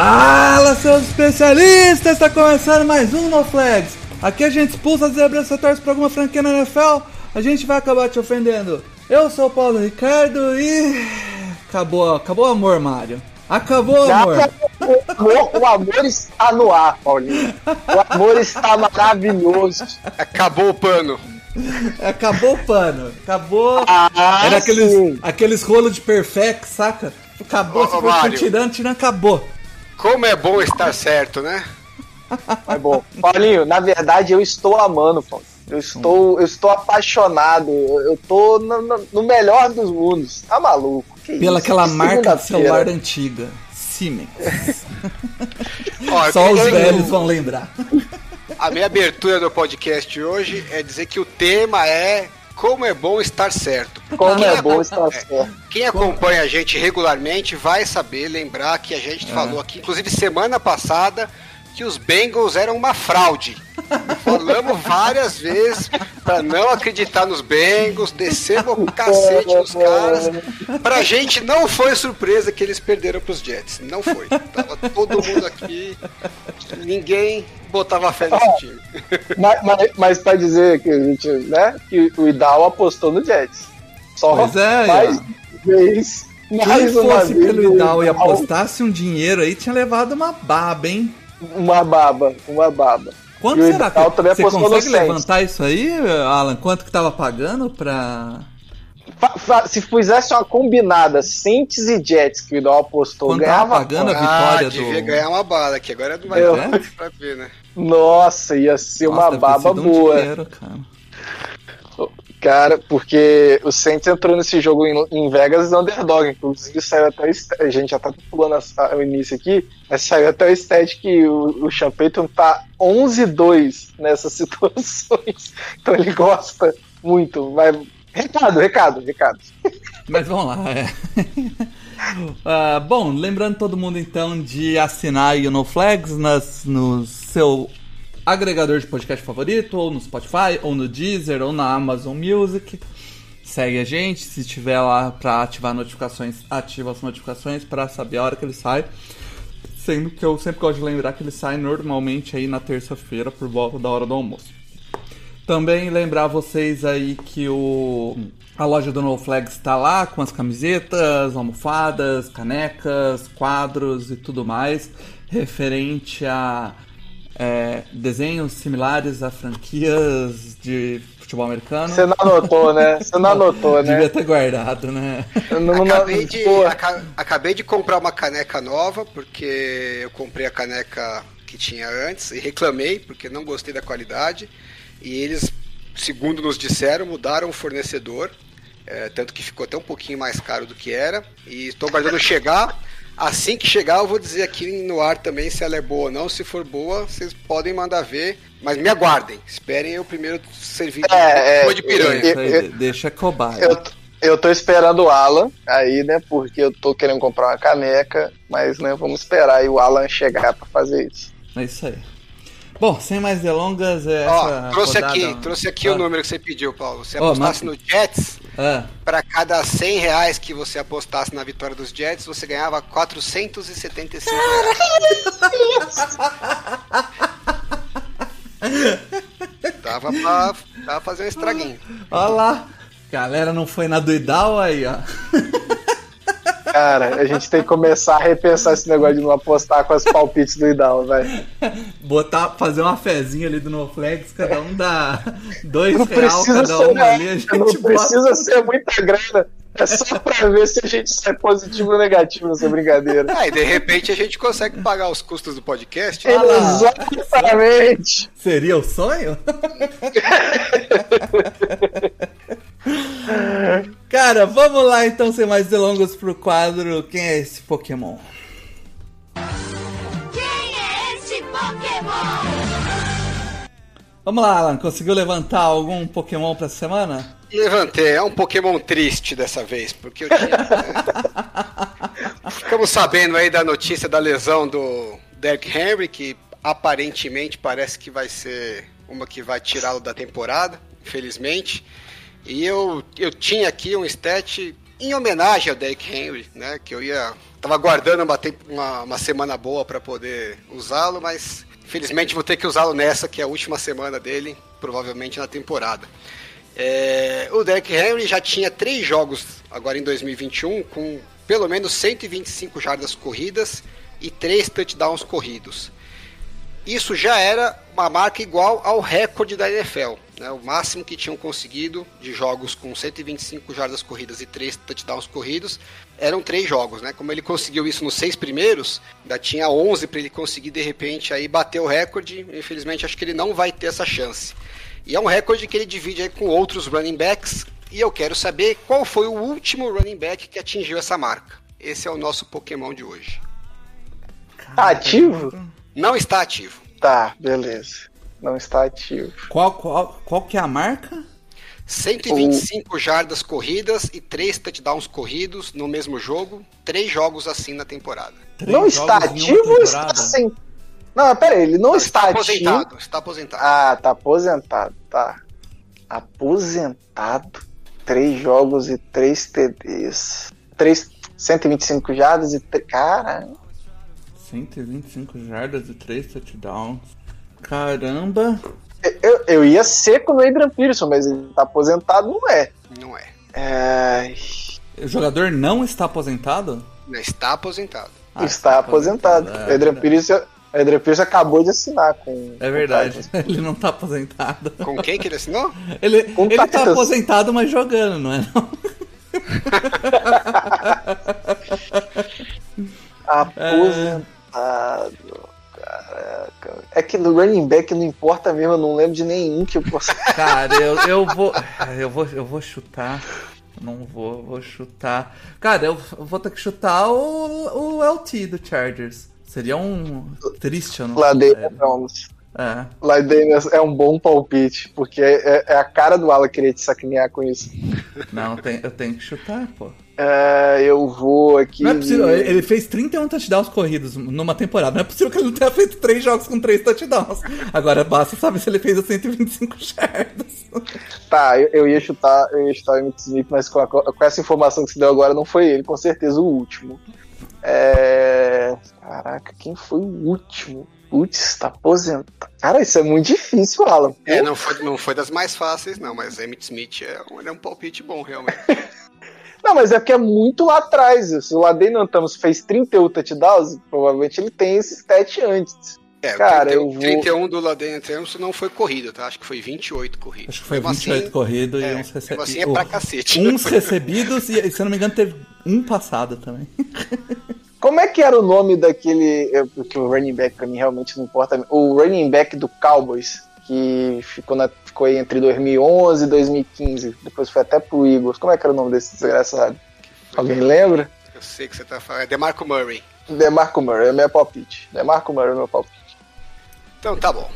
Fala, seus especialistas! Está começando mais um No Flags. Aqui a gente expulsa as zebras se torce para alguma franquia na NFL. A gente vai acabar te ofendendo. Eu sou o Paulo Ricardo e. Acabou, acabou o amor, Mário. Acabou o amor. O amor, o amor está no ar, Paulinho. O amor está maravilhoso. Acabou o pano. Acabou o pano. Acabou. Ah, Era aqueles, sim. aqueles rolos de perfect, saca? Acabou, Ô, você foi Mário. tirando, tirando, acabou. Como é bom estar certo, né? É bom. Paulinho, na verdade eu estou amando, Paulo. Eu estou, eu estou apaixonado. Eu tô no, no- melhor dos mundos. Tá maluco? Que Pela isso? aquela Que marca de celular antiga. Siemens. Ó, Só os eu- velhos vão lembrar. A minha abertura do podcast hoje é dizer que o tema é como é bom estar certo. Como Quem é bom estar é, certo. Quem acompanha a gente regularmente vai saber, lembrar que a É. gente falou aqui, inclusive semana passada, que os Bengals eram uma fraude. Falamos várias vezes pra não acreditar nos Bengals, descemos o cacete nos caras. Pra gente não foi surpresa que eles perderam pros Jets. Não foi. Tava todo mundo aqui, ninguém botava fé nesse time. Mas, mas, mas pra dizer que a gente, né? Que o Idal apostou no Jets. Só Pois é, mais ó. vez. Quem Mais uma fosse vez. pelo o Idal e Idal, apostasse um dinheiro aí, tinha levado uma baba, hein? Uma baba, uma baba. Quanto E o será Idal que também você apostou no consegue levantar isso aí, Alan? Quanto que tava pagando pra... Fa- fa- se fizesse uma combinada Saints e Jets que o Idal apostou, Quanto tava ganhava. pagando a Ah, vitória devia do... ganhar uma bala, que agora não vai Eu- dar pra ver, né? Nossa, ia ser Nossa, uma baba sido um boa. dinheiro, cara. Cara, porque o Saints entrou nesse jogo em, em Vegas underdog, inclusive saiu até a gente já tá pulando o início aqui, mas saiu até o stat que o, o tá 11-2 nessas situações, então ele gosta muito, vai... Recado, recado, recado. Mas vamos lá, é. Ah, bom, lembrando todo mundo então de assinar o No Flags nas, no seu agregador de podcast favorito, ou no Spotify, ou no Deezer, ou na Amazon Music. Segue a gente, se tiver lá para ativar notificações, ativa as notificações para saber a hora que ele sai. Sendo que eu sempre gosto de lembrar que ele sai normalmente aí na terça-feira por volta da hora do almoço. Também lembrar vocês aí que o a loja do No Flags está lá com as camisetas, almofadas, canecas, quadros e tudo mais referente a é, desenhos similares a franquias de futebol americano. Você não anotou, né? Você não anotou, né? Devia ter guardado, né? Não- Acabei de, aca- acabei de comprar uma caneca nova, porque eu comprei a caneca que tinha antes e reclamei, porque não gostei da qualidade. E eles, segundo nos disseram, mudaram o fornecedor, é, tanto que ficou até um pouquinho mais caro do que era. E estou guardando chegar. Assim que chegar, eu vou dizer aqui no ar também se ela é boa ou não. Se for boa, vocês podem mandar ver. Mas me aguardem. Esperem eu primeiro servir de, É, é, cua de piranha. Eu- de- deixa cobaia. Eu, eu tô esperando o Alan aí, né? Porque eu tô querendo comprar uma caneca, mas né, vamos esperar aí o Alan chegar pra fazer isso. É isso aí. Bom, sem mais delongas, é Ó, essa trouxe rodada- aqui, trouxe aqui Ah, o número que você pediu, Paulo. Se apostasse mas- no Jets, ah, para cada 100 reais que você apostasse na vitória dos Jets, você ganhava 475 reais. Dava pra, dava pra fazer um estraguinho. Olha lá. Galera não foi na do Idal aí, ó. Cara, a gente tem que começar a repensar esse negócio de não apostar com as palpites do Idal, vai. Botar, fazer uma fezinha ali do NoFlex, cada um dá dois Não real precisa cada ser, um ali, a gente não bota. precisa ser muita grana. É só pra ver se a gente sai positivo ou negativo nessa brincadeira. Ah, e de repente a gente consegue pagar os custos do podcast. Ah. Exatamente. Seria o sonho? Cara, vamos lá então, sem mais delongas pro quadro Quem é esse Pokémon? Vamos lá, Alan. Conseguiu levantar algum Pokémon pra semana? Levantei. É um Pokémon triste dessa vez, porque eu tinha. né? Ficamos sabendo aí da notícia da lesão do Derrick Henry, que aparentemente parece que vai ser uma que vai tirá-lo da temporada, infelizmente. E eu, eu tinha aqui um stat em homenagem ao Derrick Henry, né? Que eu ia. Tava guardando uma, uma, uma semana boa para poder usá-lo, mas infelizmente vou ter que usá-lo nessa, que é a última semana dele, provavelmente na temporada. É, o Derrick Henry já tinha três jogos agora em 2021 com pelo menos 125 jardas corridas e três touchdowns corridos. Isso já era uma marca igual ao recorde da NFL. Né? O máximo que tinham conseguido de jogos com 125 jardas corridas e 3 touchdowns corridos eram três jogos. Né? Como ele conseguiu isso nos seis primeiros, ainda tinha 11 para ele conseguir de repente aí bater o recorde. Infelizmente, acho que ele não vai ter essa chance. E é um recorde que ele divide com outros running backs. E eu quero saber qual foi o último running back que atingiu essa marca. Esse é o nosso Pokémon de hoje. Tá ativo? Não está ativo. Tá, beleza. Não está ativo. Qual, qual, qual que é a marca? 125 jardas corridas e 3 touchdowns corridos no mesmo jogo. Três jogos assim na temporada. Três não está ativo ou está sem. Não, pera aí, ele não está, ativo. aposentado. Está aposentado. Ah, tá aposentado, tá. Aposentado. Três jogos e três TDs. Três, 125 jardas e. Cara, 125 jardas e 3 touchdowns. Caramba. eu, eu ia seco no Adrian Peterson, mas ele tá aposentado, não é. Não é. É, O jogador não está aposentado? Não está aposentado. Ah, está aposentado. É, Adrian. Peterson, Adrian Peterson acabou de assinar com. É verdade. Ele não tá aposentado. Com quem que ele assinou? Ele, Com ele tá aposentado, mas jogando, não é? Não? Aposentado. Caraca. É que no running back não importa mesmo, eu não lembro de nenhum que eu possa. Cara, eu, eu vou. Eu vou, eu vou chutar. Não vou, vou chutar. Cara, eu vou ter que chutar o, o LT do Chargers. Seria um triste, eu não Ladeira. É. Ladeira é um bom palpite, porque é, é a cara do Ala querer te sacanear com isso. Não, tem, eu tenho que chutar, pô. É, eu vou aqui. Não é possível, ele fez 31 touchdowns corridos numa temporada. Não é possível que ele não tenha feito 3 jogos com 3 touchdowns. Agora basta saber se ele fez os 125 jardas. Tá, eu, eu ia chutar, eu ia chutar o Emmitt Smith, mas com, a- com essa informação que você deu agora, não foi ele, com certeza o último. É. Caraca, quem foi o último? Putz, tá aposentado. Cara, isso é muito difícil, Alan. É, não foi, não foi das mais fáceis, não, mas Emmett Smith é um, ele é um palpite bom, realmente. Não, mas é porque é muito lá atrás. Se o Ladei Antamos fez 31 touchdowns, provavelmente ele tem esse stat antes. É, Cara, o eu vou- 31 do Laden Thompson não foi corrido, tá? Acho que foi 28 corridos. Acho que foi Mesmo 28 assim, corridos é, e uns mesmo assim é recebidos. pra cacete. Uns recebidos e, se eu não me engano, teve um passado também. Como é que era o nome daquele. Porque o running back pra mim realmente não importa. O running back do Cowboys, que ficou, na, ficou aí entre 2011 e 2015. Depois foi até pro Eagles. Como é que era o nome desse desgraçado? Alguém lembra? Eu sei que você tá falando. É DeMarco Murray. Demarco Murray, é meu palpite. Demarco Murray é meu palpite. Então tá bom.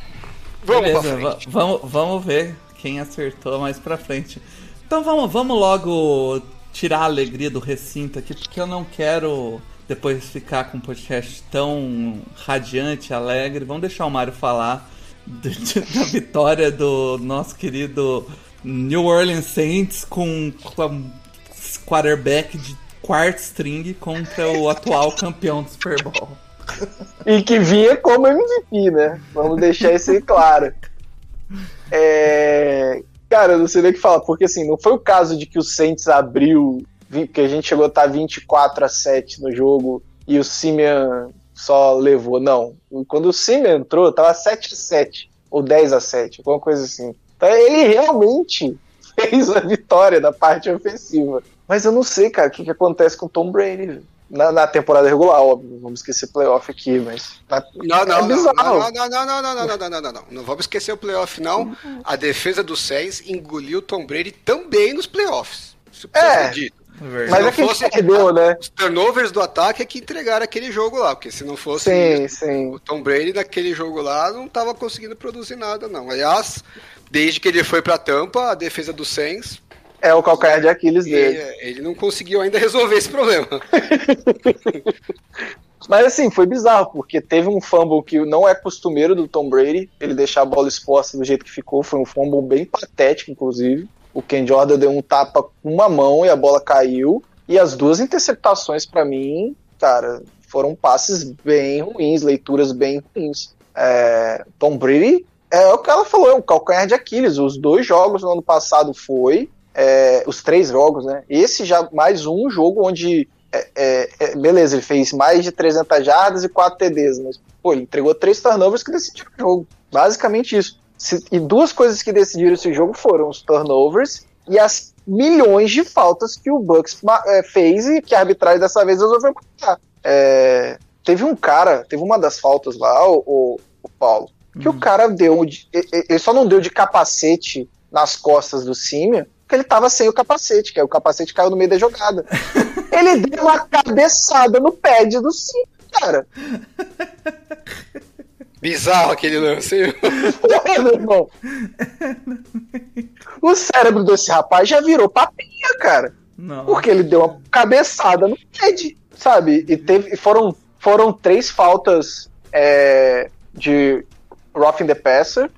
Vamos Beleza, pra frente. vamos, vamos ver quem acertou mais pra frente. Então vamos, vamos logo tirar a alegria do recinto aqui, porque eu não quero depois ficar com um podcast tão radiante, alegre. Vamos deixar o Mário falar de- de- da vitória do nosso querido New Orleans Saints com, com quarterback de quarto string contra o atual campeão do Super Bowl. E que vinha como MVP, né? Vamos deixar isso aí claro. É... Cara, eu não sei nem o que falar, porque assim, não foi o caso de que o Saints abriu, que a gente chegou a estar 24 a 7 no jogo e o Simeon só levou, não. Quando o Simeon entrou, tava 7 a 7 ou 10 a 7, alguma coisa assim. Então ele realmente fez a vitória da parte ofensiva. Mas eu não sei, cara, o que, que acontece com o Tom Brady. Na, na temporada regular, óbvio, vamos esquecer playoff aqui, mas. na- Não, não, é não, bizarro. não, não, não, não, não, não, não, não, não, não, não. Não vamos esquecer o playoff, não. A defesa do Saints engoliu o Tom Brady também nos playoffs. Isso É. ser dito. Mas é que gente perdeu, né? Os turnovers do ataque é que entregaram aquele jogo lá, porque se não fosse sim, sim. o Tom Brady naquele jogo lá, não tava conseguindo produzir nada, não. Aliás, desde que ele foi pra Tampa, a defesa do Saints é o calcanhar de Aquiles dele. Ele, ele não conseguiu ainda resolver esse problema. Mas assim, foi bizarro, porque teve um fumble que não é costumeiro do Tom Brady, ele deixar a bola exposta do jeito que ficou, foi um fumble bem patético, inclusive. O Ken Jordan deu um tapa com uma mão e a bola caiu. E as duas interceptações, para mim, cara, foram passes bem ruins, leituras bem ruins. É, Tom Brady é o que ela falou, é um calcanhar de Aquiles. Os dois jogos no ano passado foi, é, os três jogos, né? Esse já mais um jogo onde é, é, é beleza, ele fez mais de 300 jardas e 4 TDs, mas pô, ele entregou três turnovers que decidiram o jogo. Basicamente isso. Se, e duas coisas que decidiram esse jogo foram os turnovers e as milhões de faltas que o Bucks é, fez e que a arbitragem dessa vez resolveu cortar. É, teve um cara, teve uma das faltas lá, o, o, o Paulo, que uhum. o cara deu, ele só não deu de capacete nas costas do Simeon, porque ele tava sem o capacete, que aí o capacete caiu no meio da jogada. ele deu uma cabeçada no pad do Sim, cara. Bizarro aquele lance. meu irmão. O cérebro desse rapaz já virou papinha, cara. Não. Porque ele deu uma cabeçada no pad, sabe? E teve, foram, foram três faltas é, de roughing the passer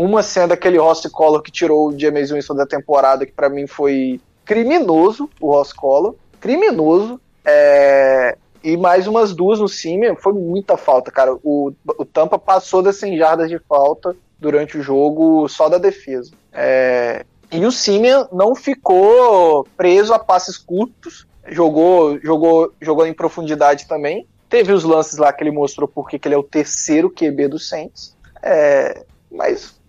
uma sendo aquele Ross Collor que tirou o James Winston da temporada, que para mim foi criminoso, o Ross Collor. Criminoso. É... E mais umas duas no Simeon, foi muita falta, cara. O, o Tampa passou das 100 jardas de falta durante o jogo só da defesa. É... E o Simeon não ficou preso a passes curtos, jogou, jogou, jogou em profundidade também. Teve os lances lá que ele mostrou porque que ele é o terceiro QB do Saints. É, mas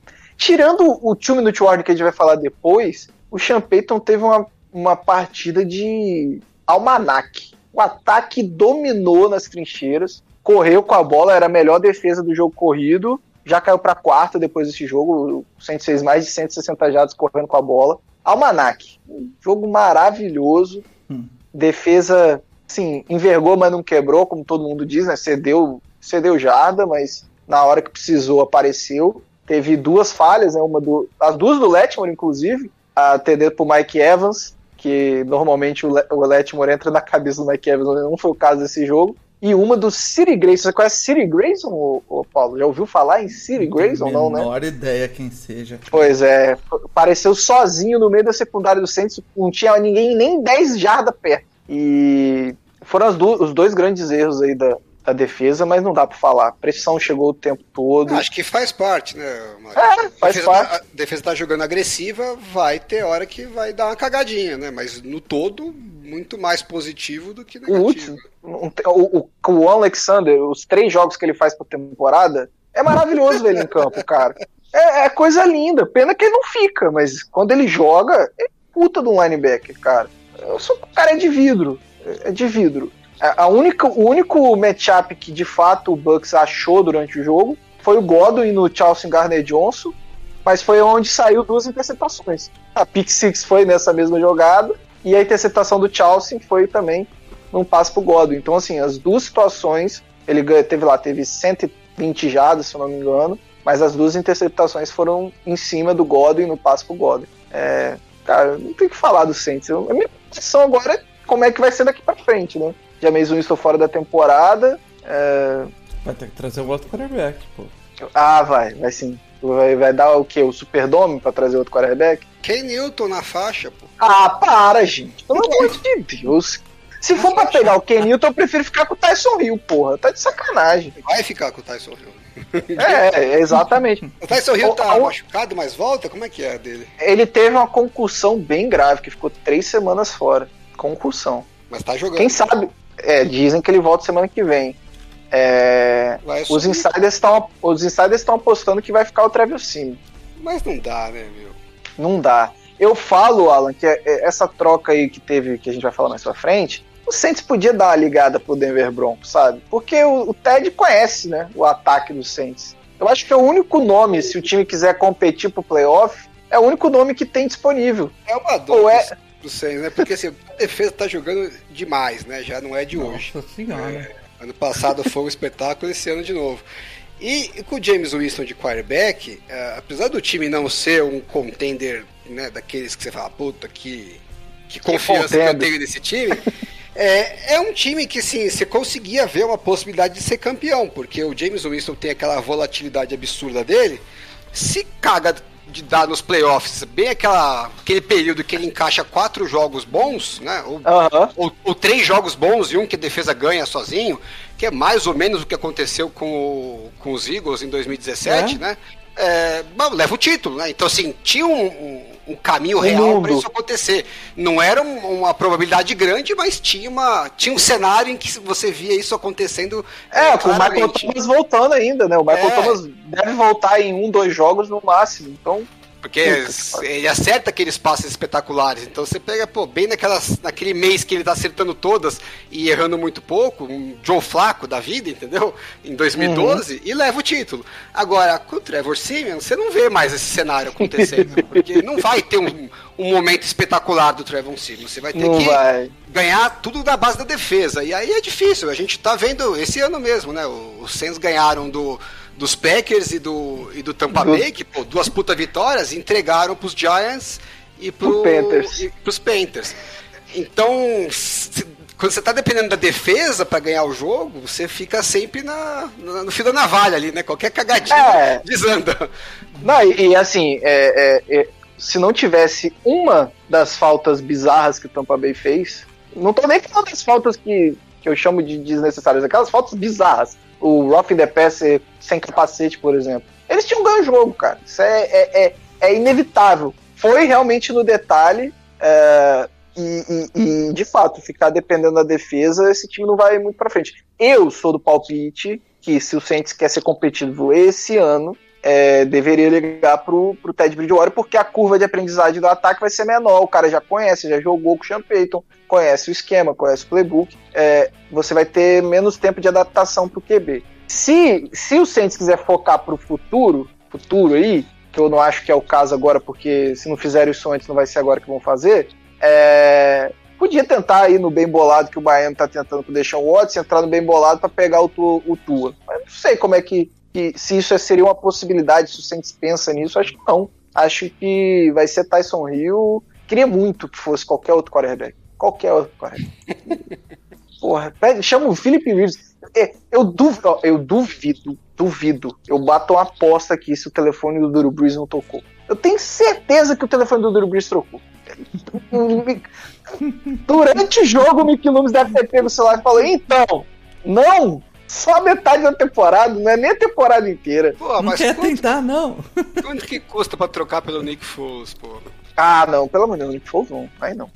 Tirando o two minute warning que a gente vai falar depois, o Sean Payton teve uma, uma partida de almanac. O ataque dominou nas trincheiras, correu com a bola, era a melhor defesa do jogo corrido, já caiu para quarta depois desse jogo, 106 mais de 160 jardas correndo com a bola. Almanac, um jogo maravilhoso, hum. defesa, sim, envergou, mas não quebrou, como todo mundo diz, né? Cedeu, cedeu jarda, mas na hora que precisou apareceu teve duas falhas, né? Uma do, as duas do Letmore, inclusive, a TD pro Mike Evans, que normalmente o, Le, o Letmore entra na cabeça do Mike Evans, não foi o caso desse jogo. E uma do City Grayson. Você conhece City Grayson, ô, ô, Paulo? Já ouviu falar em City Grayson, não, né? menor ideia quem seja. Pois é, apareceu sozinho no meio da secundária do Santos, não tinha ninguém nem 10 jardas perto. E foram do, os dois grandes erros aí da, da defesa, mas não dá para falar. A pressão chegou o tempo todo. Acho que faz parte, né? É, faz defesa parte. Tá, a defesa tá jogando agressiva, vai ter hora que vai dar uma cagadinha, né? Mas no todo, muito mais positivo do que negativo. O último, o, o, o Alexander, os três jogos que ele faz por temporada, é maravilhoso ver ele em campo, cara. É, é, coisa linda. Pena que ele não fica, mas quando ele joga, é puta de um linebacker, cara. Eu sou, o cara é de vidro. É de vidro. A única, o único matchup que de fato o Bucks achou durante o jogo foi o Godwin no Chelsea Garner Johnson, mas foi onde saiu duas interceptações. A pick six foi nessa mesma jogada e a interceptação do Chelsea foi também num passe pro Godwin. Então assim, as duas situações, ele teve lá, teve 120 jadas, se eu não me engano, mas as duas interceptações foram em cima do Godwin no passe pro Godwin. É, cara, não tem que falar do Saints. A minha impressão agora é como é que vai ser daqui para frente, né? James Winston fora da temporada. É... Vai ter que trazer o outro quarterback, pô. Ah, vai, vai sim. Vai, vai dar o quê? O Superdome pra trazer outro quarterback? Ken Newton na faixa, pô. Ah, para, gente. Pelo amor de Deus. Se for pra pegar o Ken Newton, eu prefiro ficar com o Tyson Hill, porra. Tá de sacanagem. Vai ficar com o Tyson Hill. É, exatamente. O Tyson Hill tá o, machucado, mas volta? Como é que é dele? Ele teve uma concussão bem grave, que ficou três semanas fora. Concussão. Mas tá jogando. Quem sabe, é, dizem que ele volta semana que vem. É, os insiders estão os insiders estão apostando que vai ficar o Travis Sim. Mas não dá, né, meu? Não dá. Eu falo, Alan, que é, é, essa troca aí que teve, que a gente vai falar mais pra frente, o Saints podia dar uma ligada pro Denver Broncos, sabe? Porque o, o Ted conhece, né, o ataque do Saints. Eu acho que é o único nome, se o time quiser competir pro playoff, é o único nome que tem disponível. É uma dor. Ou é, pro Saints, né? Porque assim, a defesa tá jogando demais, né? Já não é de Nossa hoje. senhora. É, ano passado foi um espetáculo, esse ano de novo. E, e com o James Winston de quarterback, uh, apesar do time não ser um contender, né, daqueles que você fala, puta, que, que confiança que, que eu tenho nesse time, é, é um time que, assim, você conseguia ver uma possibilidade de ser campeão, porque o James Winston tem aquela volatilidade absurda dele, se caga de dar nos playoffs, bem aquela, aquele período que ele encaixa quatro jogos bons, né? Ou, ou, ou, três jogos bons e um que a defesa ganha sozinho, que é mais ou menos o que aconteceu com, o, com os Eagles em 2017, é? né? É, bom, leva o título, né? Então, assim, tinha um, um, um caminho real para isso acontecer. Não era uma probabilidade grande, mas tinha, uma, tinha um cenário em que você via isso acontecendo. É, com o Michael Thomas voltando ainda, né? O Michael é. Thomas deve voltar em um, dois jogos no máximo. Então, porque ele acerta aqueles passes espetaculares. Então você pega, pô, bem naquelas, naquele mês que ele tá acertando todas e errando muito pouco, um Joe Flaco da vida, entendeu? Em 2012, uhum. e leva o título. Agora, com o Trevor Simeon, você não vê mais esse cenário acontecendo. porque não vai ter um, um momento espetacular do Trevor Simeon. Você vai ter não que vai. ganhar tudo da base da defesa. E aí é difícil. A gente tá vendo esse ano mesmo, né? Os Saints ganharam do dos Packers e do, e do Tampa do... Bay, que pô, duas puta vitórias, entregaram pros Giants e, pro, Panthers. e pros Panthers. Então, se, quando você tá dependendo da defesa para ganhar o jogo, você fica sempre na, na, no fio da navalha ali, né? Qualquer cagadinha é. desanda. Não, e, e assim, é, é, é, se não tivesse uma das faltas bizarras que o Tampa Bay fez, não tô nem falando das faltas que, que eu chamo de desnecessárias, aquelas faltas bizarras o Rough the Passer sem capacete, por exemplo. Eles tinham ganho o jogo, cara. Isso é, é, é, é inevitável. Foi realmente no detalhe. É, e, e, e, de fato, ficar dependendo da defesa, esse time não vai muito para frente. Eu sou do palpite que se o Saints quer ser competitivo esse ano, é, deveria ligar pro, pro Ted Bridgewater, porque a curva de aprendizagem do ataque vai ser menor. O cara já conhece, já jogou com o Sean Payton, conhece o esquema, conhece o playbook. É, você vai ter menos tempo de adaptação pro QB. Se, se o Saints quiser focar pro futuro, futuro aí, que eu não acho que é o caso agora, porque se não fizerem isso antes, não vai ser agora que vão fazer, é, podia tentar ir no bem bolado que o Baiano tá tentando com o Deshaun Watson, entrar no bem bolado para pegar o, o Tua. Mas não sei como é que que se isso seria uma possibilidade, se o Saints pensa nisso, acho que não. Acho que vai ser Tyson Hill. Queria muito que fosse qualquer outro quarterback. Qualquer outro quarterback. Porra, pede, chama o Philip Rivers. É, eu duvido, eu duvido, duvido. Eu bato uma aposta aqui se o telefone do Drew Brees não tocou. Eu tenho certeza que o telefone do Drew Brees trocou. Durante o jogo, o Mickey Loomis deve ter pego o celular e falou: então, não, só metade da temporada, não é nem a temporada inteira. Pô, não quer quanto, tentar, não. Quanto que custa pra trocar pelo Nick Foles, pô? Ah, não, pelo amor de Deus, Nick Foles não. Aí não.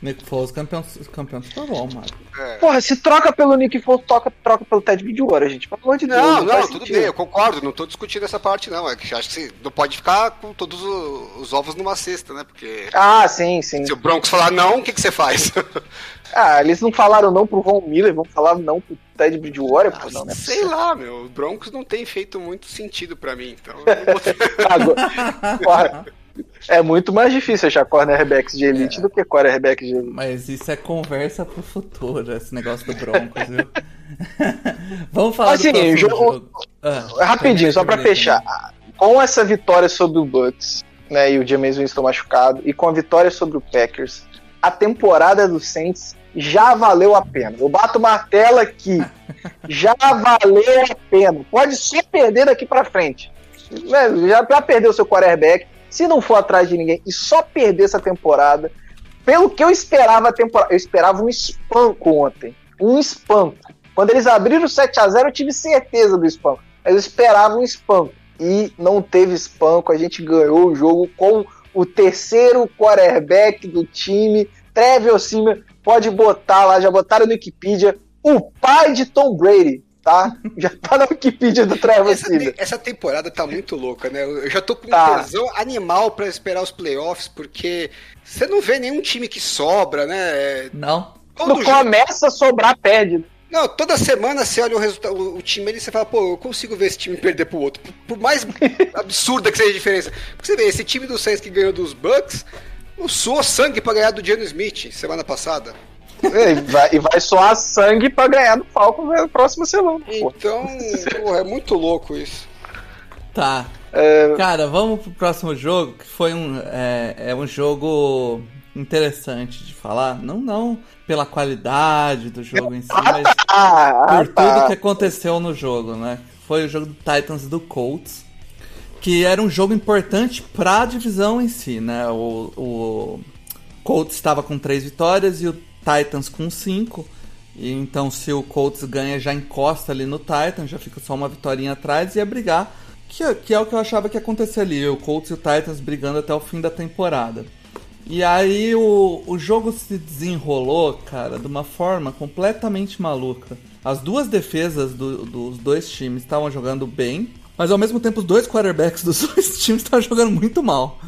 Nick Foles campeão, campeão do Super Bowl, mano. É. Porra, se troca pelo Nick Foles, toca, troca pelo Ted Bridgewater, gente. Pelo amor de Deus. Não, não, tudo sentido. bem, eu concordo. Não tô discutindo essa parte, não. É que acho que você não pode ficar com todos os ovos numa cesta, né? Porque. Ah, sim, sim. Se o Broncos falar não, o que, que você faz? ah, eles não falaram não pro Von Miller, vão falar não pro Ted Bridgewater, ah, não, né? Sei lá, meu. O Broncos não tem feito muito sentido pra mim, então. Agora, é muito mais difícil achar cornerbacks de elite é. do que cornerbacks de elite. Mas isso é conversa pro futuro, esse negócio do Broncos, viu? Vamos falar assim, do jogo, jogo. Ah, rapidinho, só para fechar. Com essa vitória sobre o Bucks, né, e o James Winston machucado, e com a vitória sobre o Packers, a temporada do Saints já valeu a pena. Eu bato martelo aqui. Já valeu a pena. Pode só perder daqui para frente. Né, já, já perdeu o seu quarterback. Se não for atrás de ninguém e só perder essa temporada, pelo que eu esperava a temporada, eu esperava um espanco ontem. Um espanco. Quando eles abriram o 7 a 0 eu tive certeza do espanco. Mas eu esperava um espanco. E não teve espanco. A gente ganhou o jogo com o terceiro quarterback do time. Trevor Simmer pode botar lá, já botaram no Wikipedia, o pai de Tom Brady tá? Já tá na Wikipedia do Trevor essa, te, essa temporada tá muito louca, né? Eu já tô com tá. um tesão animal para esperar os playoffs, porque você não vê nenhum time que sobra, né? Não. Quando começa a sobrar, perde. Não, toda semana você olha o resultado, o, time e você fala, pô, eu consigo ver esse time perder pro outro. Por, por mais absurda que seja a diferença. Porque você vê, esse time do Saints que ganhou dos Bucks, suou sangue pra ganhar do Geno Smith semana passada. É, e, vai, e vai soar sangue pra ganhar do Falcons na próxima semana. Então, porra, é muito louco isso. Tá. É, Cara, vamos pro próximo jogo, que foi um. É, é um jogo interessante de falar. Não, não pela qualidade do jogo em si, mas ah, por tudo tá. que aconteceu no jogo, né? Foi o jogo do Titans e do Colts, que era um jogo importante pra divisão em si, né? O, o Colts estava com três vitórias e o Titans com cinco. E então, se o Colts ganha, já encosta ali no Titans, já fica só uma vitória atrás e ia brigar, que, é- que é o que eu achava que ia acontecer ali: o Colts e o Titans brigando até o fim da temporada. E aí o, o jogo se desenrolou, cara, de uma forma completamente maluca. As duas defesas do- dos dois times estavam jogando bem, mas ao mesmo tempo os dois quarterbacks dos dois times estavam jogando muito mal.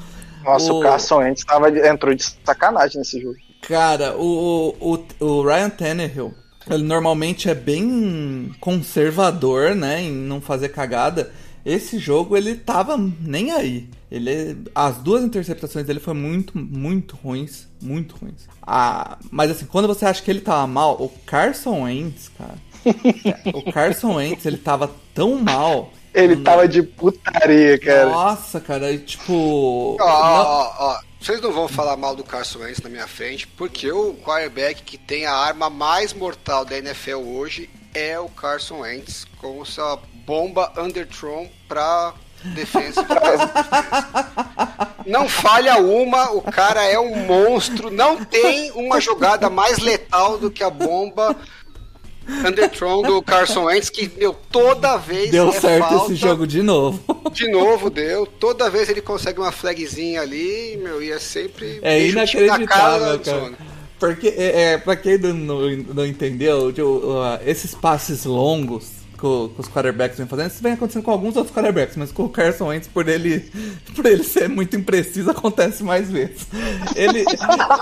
Nossa, o, o- Carson Wentz tava, entrou de sacanagem nesse jogo. Cara, o, o, o Ryan Tannehill, ele normalmente é bem conservador, né, em não fazer cagada. Esse jogo ele tava nem aí. Ele, as duas interceptações dele foram muito, muito ruins, muito ruins. Ah, mas assim, quando você acha que ele tava mal, o Carson Wentz, cara, o Carson Wentz ele tava tão mal. Ele tava de putaria, cara. Nossa, cara, e, tipo, Ó, ó, ó, ó, vocês não vão falar mal do Carson Wentz na minha frente, porque o quarterback que tem a arma mais mortal da NFL hoje é o Carson Wentz, com sua bomba underthrown pra defesa. e. Não falha uma, o cara é um monstro. Não tem uma jogada mais letal do que a bomba underthrown do Carson Wentz, que, meu, toda vez deu é certo falta, esse jogo de novo. de novo deu. Toda vez ele consegue uma flagzinha ali, meu, e é sempre. É inacreditável, cara. Porque, é, é, pra quem não, não, entendeu, tipo, uh, esses passes longos que os quarterbacks vêm fazendo, isso vem acontecendo com alguns outros quarterbacks, mas com o Carson Wentz, por ele, por ele ser muito impreciso, acontece mais vezes. Ele,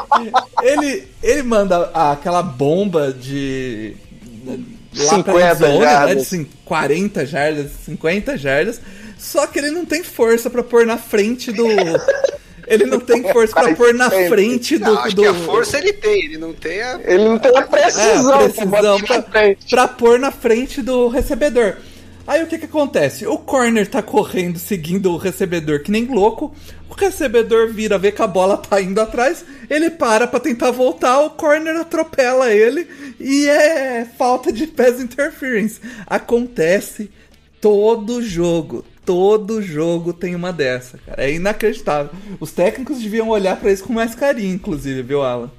ele, ele manda aquela bomba de... Lá pra 50 endzone, né, jardas. de cin- 40 jardas, 50 jardas, só que ele não tem força pra pôr na frente do... Ele não tem força pra pôr na frente do... Não, acho do... que a força ele tem, ele não tem a. Ele não tem a precisão, É, pra precisão pra, na frente. pra pôr na frente do recebedor. Aí o que que acontece? O corner tá correndo, seguindo o recebedor que nem louco. O recebedor vira, vê que a bola tá indo atrás. Ele para pra tentar voltar, o corner atropela ele. E é falta de pass interference. Acontece todo jogo. Todo jogo tem uma dessa, cara. É inacreditável. Os técnicos deviam olhar pra isso com mais carinho, inclusive, viu, Alan?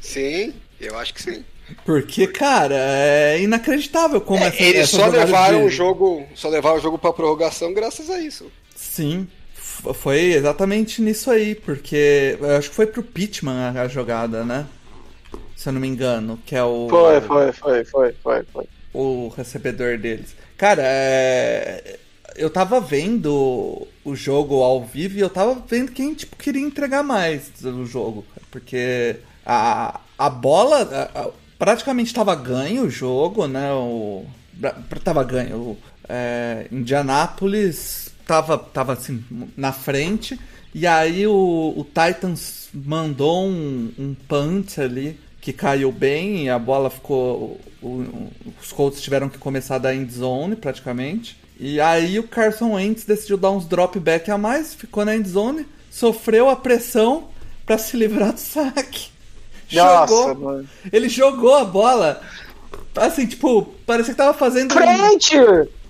Sim, eu acho que sim. Porque, cara, é inacreditável como É, essa eles essa só levaram de- o jogo, só levaram o jogo pra prorrogação graças a isso. Sim, foi exatamente nisso aí, porque eu acho que foi pro Pittman a, a jogada, né? Se eu não me engano, que é o, Foi, foi, foi, foi, foi, foi. o recebedor deles. Cara, é, eu tava vendo o jogo ao vivo e eu tava vendo quem tipo, queria entregar mais no jogo, cara, porque a, a bola a- a- praticamente tava ganho o jogo, né? O, tava ganho. O, é, Indianápolis tava, tava assim na frente e aí o, o Titans mandou um, um punt ali que caiu bem e a bola ficou. o- o- os Colts tiveram que começar da end zone praticamente. E aí o Carson Wentz decidiu dar uns drop back a mais, ficou na end zone, sofreu a pressão pra se livrar do saque. Nossa, Jogou, mano. ele jogou a bola. Assim, tipo, parecia que tava fazendo. um- Frente!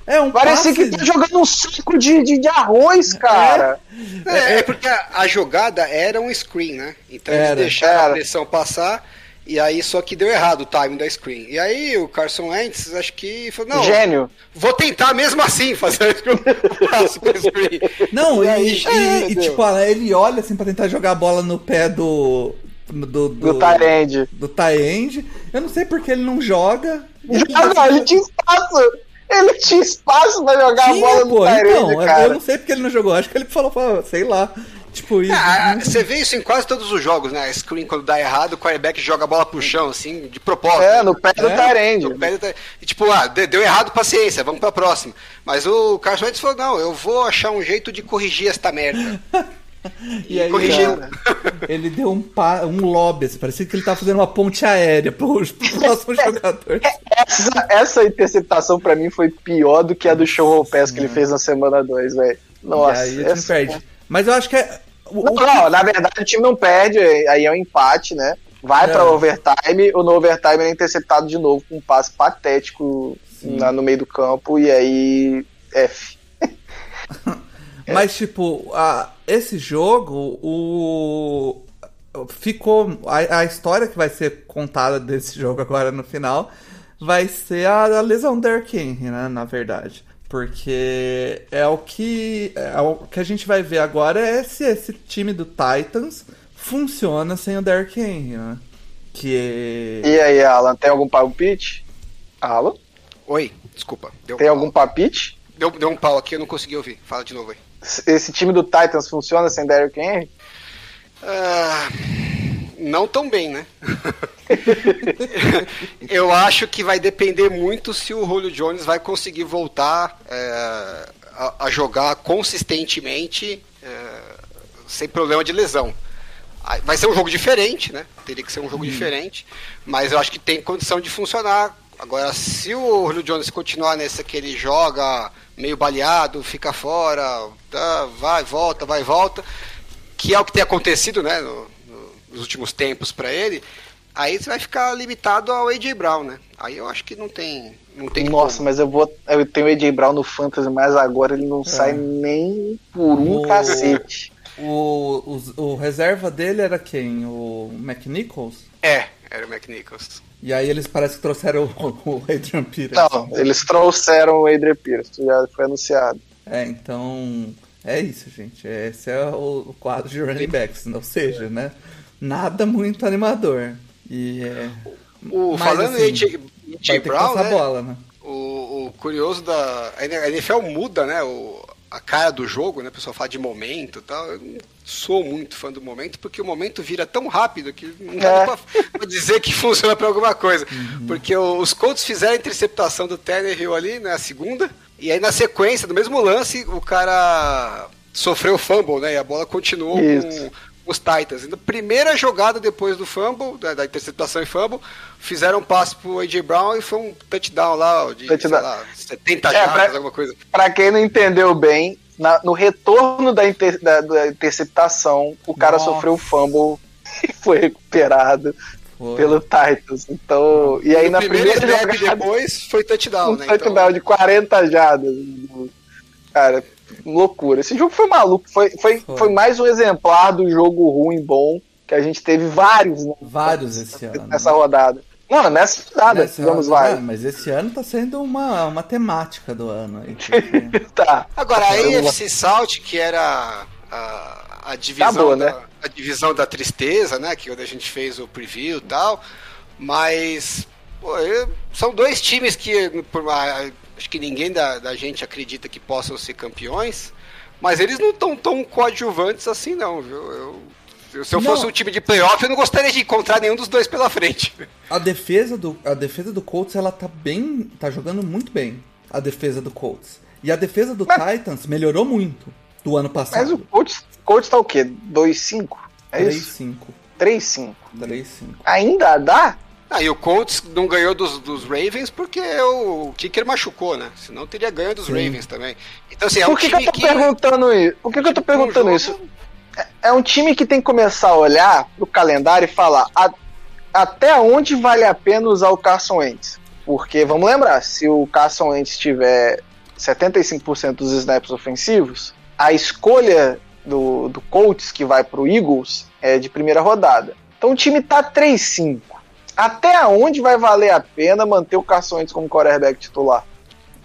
É um Parecia passe. que tá jogando um saco de, de, de arroz, cara. É, é porque a, a jogada era um screen, né? Então Era, eles deixaram era. a pressão passar e aí só que deu errado o timing da screen. E aí o Carson Wentz, acho que falou, não, Gênio. vou tentar mesmo assim fazer o pro screen. Não, e, E aí e- e, tipo, ele olha assim pra tentar jogar a bola no pé do. Do, do, Do Tyrande. do. Eu não sei porque ele não joga. Joga, ele tinha espaço. Ele tinha espaço pra jogar a Tinha, bola no pô, Tyrande, então, eu cara. não sei porque ele não jogou. Acho que ele falou, falou, sei lá. Tipo, isso. Ah, você vê isso em quase todos os jogos, né? A screen quando dá errado, o quarterback joga a bola pro chão, assim, de propósito. É, no pé do É, Tyrande. No pé do E, tipo, ah, de- deu errado, paciência, vamos pra próxima. Mas o Carson Wentz falou, não, eu vou achar um jeito de corrigir esta merda. E aí, corrigiu. cara, ele deu um, pa, um lobby, assim, parecia que ele tava fazendo uma ponte aérea pro, pro próximo jogador. Essa, essa interceptação pra mim foi pior do que a do show pass que ele fez na semana 2, velho. Nossa, e aí essa- perde. Mas eu acho que é. o- Não, não, na verdade o time não perde, aí é um empate, né? Vai É. pra overtime, o no overtime é interceptado de novo com um passe patético Sim. lá no meio do campo, e aí F. Mas, tipo, a- esse jogo, o. Ficou. A, a história que vai ser contada desse jogo agora no final vai ser a, a lesão do Derrick Henry, né? Na verdade. Porque é o que. É o que a gente vai ver agora é se esse time do Titans funciona sem o Derrick Henry, né? Que. E aí, Alan, tem algum palpite? Alan, Oi, desculpa. Deu, tem um algum pau. palpite? Deu, deu um pau aqui, eu não consegui ouvir. Fala de novo aí. Esse time do Titans funciona sem Derrick Henry? Ah, não tão bem, né? Eu acho que vai depender muito se o Julio Jones vai conseguir voltar é, a, a jogar consistentemente é, sem problema de lesão. Vai ser um jogo diferente, né? Teria que ser um jogo diferente, mas eu acho que tem condição de funcionar. Agora, se o Julio Jones continuar nesse que ele joga meio baleado, fica fora, tá, vai, volta, vai, volta, que é o que tem acontecido, né, no- no- nos últimos tempos para ele, aí você vai ficar limitado ao AJ Brown, né? Aí eu acho que não tem, não tem Nossa, como. mas eu vou. Eu tenho o AJ Brown no Fantasy, mas agora ele não sai nem por um O- cacete. O, o, o reserva dele era quem? O McNichols? É, era o McNichols. E aí eles parece que trouxeram o, o Adrian Peters. Não, eles trouxeram o Adrian Pierce, já foi anunciado. É, então. É isso, gente. Esse é o, o quadro de running backs. Ou seja, né? Nada muito animador. E é. O, Mas, falando assim, em que Brown, passar né? a bola, né? O, o curioso da. A NFL muda, né? O, a cara do jogo, né? O pessoal fala de momento e tal. Eu não sou muito fã do momento, porque o momento vira tão rápido que não dá É. pra, dizer que funciona pra alguma coisa. Uhum. Porque os Colts fizeram a interceptação do Tannehill ali, né? A segunda. E aí na sequência, no mesmo lance, o cara sofreu fumble, né? E a bola continuou Isso. com os Titans. Na primeira jogada depois do fumble, da, da interceptação e fumble, fizeram um passe pro AJ Brown e foi um touchdown lá de sei Touchdown. lá, 70 É, jardas, pra- alguma coisa. Pra quem não entendeu bem, na- no retorno da, inter- da- da interceptação, o cara Nossa. sofreu o fumble e foi recuperado Foi. pelo Titans. Então, e aí na primeira jogada, depois foi touchdown, um né? touchdown Então, de 40 jardas. Cara, loucura. Esse jogo foi maluco. Foi, foi, Foi. foi mais um exemplar do jogo ruim bom que a gente teve vários né, Vários esse ano. nessa rodada. Não, nessa rodada Nessa- tivemos ah, vários. mas esse ano tá sendo uma, uma temática do ano. Aí, porque- Tá. Agora, a Eu não- AFC South, que era a, a divisão Acabou, da, né? a divisão da tristeza, né? Que é onde a gente fez o preview e tal. Mas pô, eu- são dois times que por mais- acho que ninguém da, da gente acredita que possam ser campeões. Mas eles não estão tão coadjuvantes assim, não, viu? Eu- eu- se eu Não. fosse um time de playoff, eu não gostaria de encontrar nenhum dos dois pela frente. A defesa do a defesa do Colts ela tá bem, tá jogando muito bem. A defesa do Colts. E a defesa do Titans melhorou muito do ano Mas o passado. Colts, Colts tá o quê? 2-5? É isso? 3-5. 3-5. 3-5. Ainda dá? Ah, e o Colts não ganhou dos, dos Ravens porque o Kicker machucou, né? Senão teria ganho dos Sim. Ravens também. Então, assim, é Por um que, que time eu tô perguntando isso? Por que, que eu tô perguntando um isso? jogo- É um time que tem que começar a olhar pro calendário e falar a- até onde vale a pena usar o Carson Wentz. Porque, vamos lembrar, se o Carson Wentz tiver 75% dos snaps ofensivos, a escolha do, do Colts que vai pro Eagles é de primeira rodada. Então o time tá 3-5. Até onde vai valer a pena manter o Wentz como quarterback titular?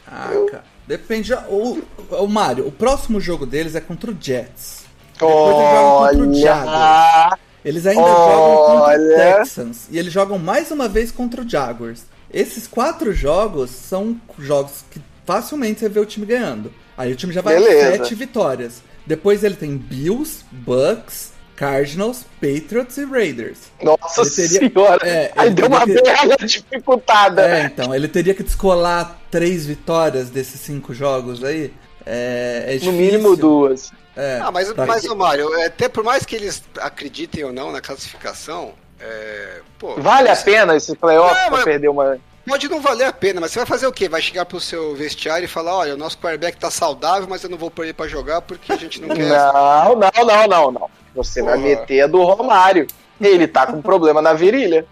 Ah, cara. Depende. O, o Mário, o próximo jogo deles é contra o Jets. Depois eles jogam contra o Jaguars. Olha, Eles ainda jogam contra o Olha. Texans. E eles jogam mais uma vez contra o Jaguars. Esses quatro jogos são jogos que facilmente você vê o time ganhando. Aí o time já vai Beleza. sete vitórias. Depois ele tem Bills, Bucks, Cardinals, Patriots e Raiders. Nossa Ele teria- senhora. é, Aí ele deu uma que- bela dificultada. É, então, ele teria que descolar três vitórias desses cinco jogos aí. É, é no mínimo duas. É, Ah, mas, tá. mas ô Mário, é, até por mais que eles acreditem ou não na classificação, é, pô, Vale a pena esse playoff Não, pra perder uma. Pode não valer a pena, mas você vai fazer o quê? Vai chegar pro seu vestiário e falar, olha, o nosso quarterback tá saudável, mas eu não vou pôr ele pra jogar porque a gente não quer. Não, não, não, não, não. Você vai Porra. meter a do Romário. Ele tá com problema na virilha.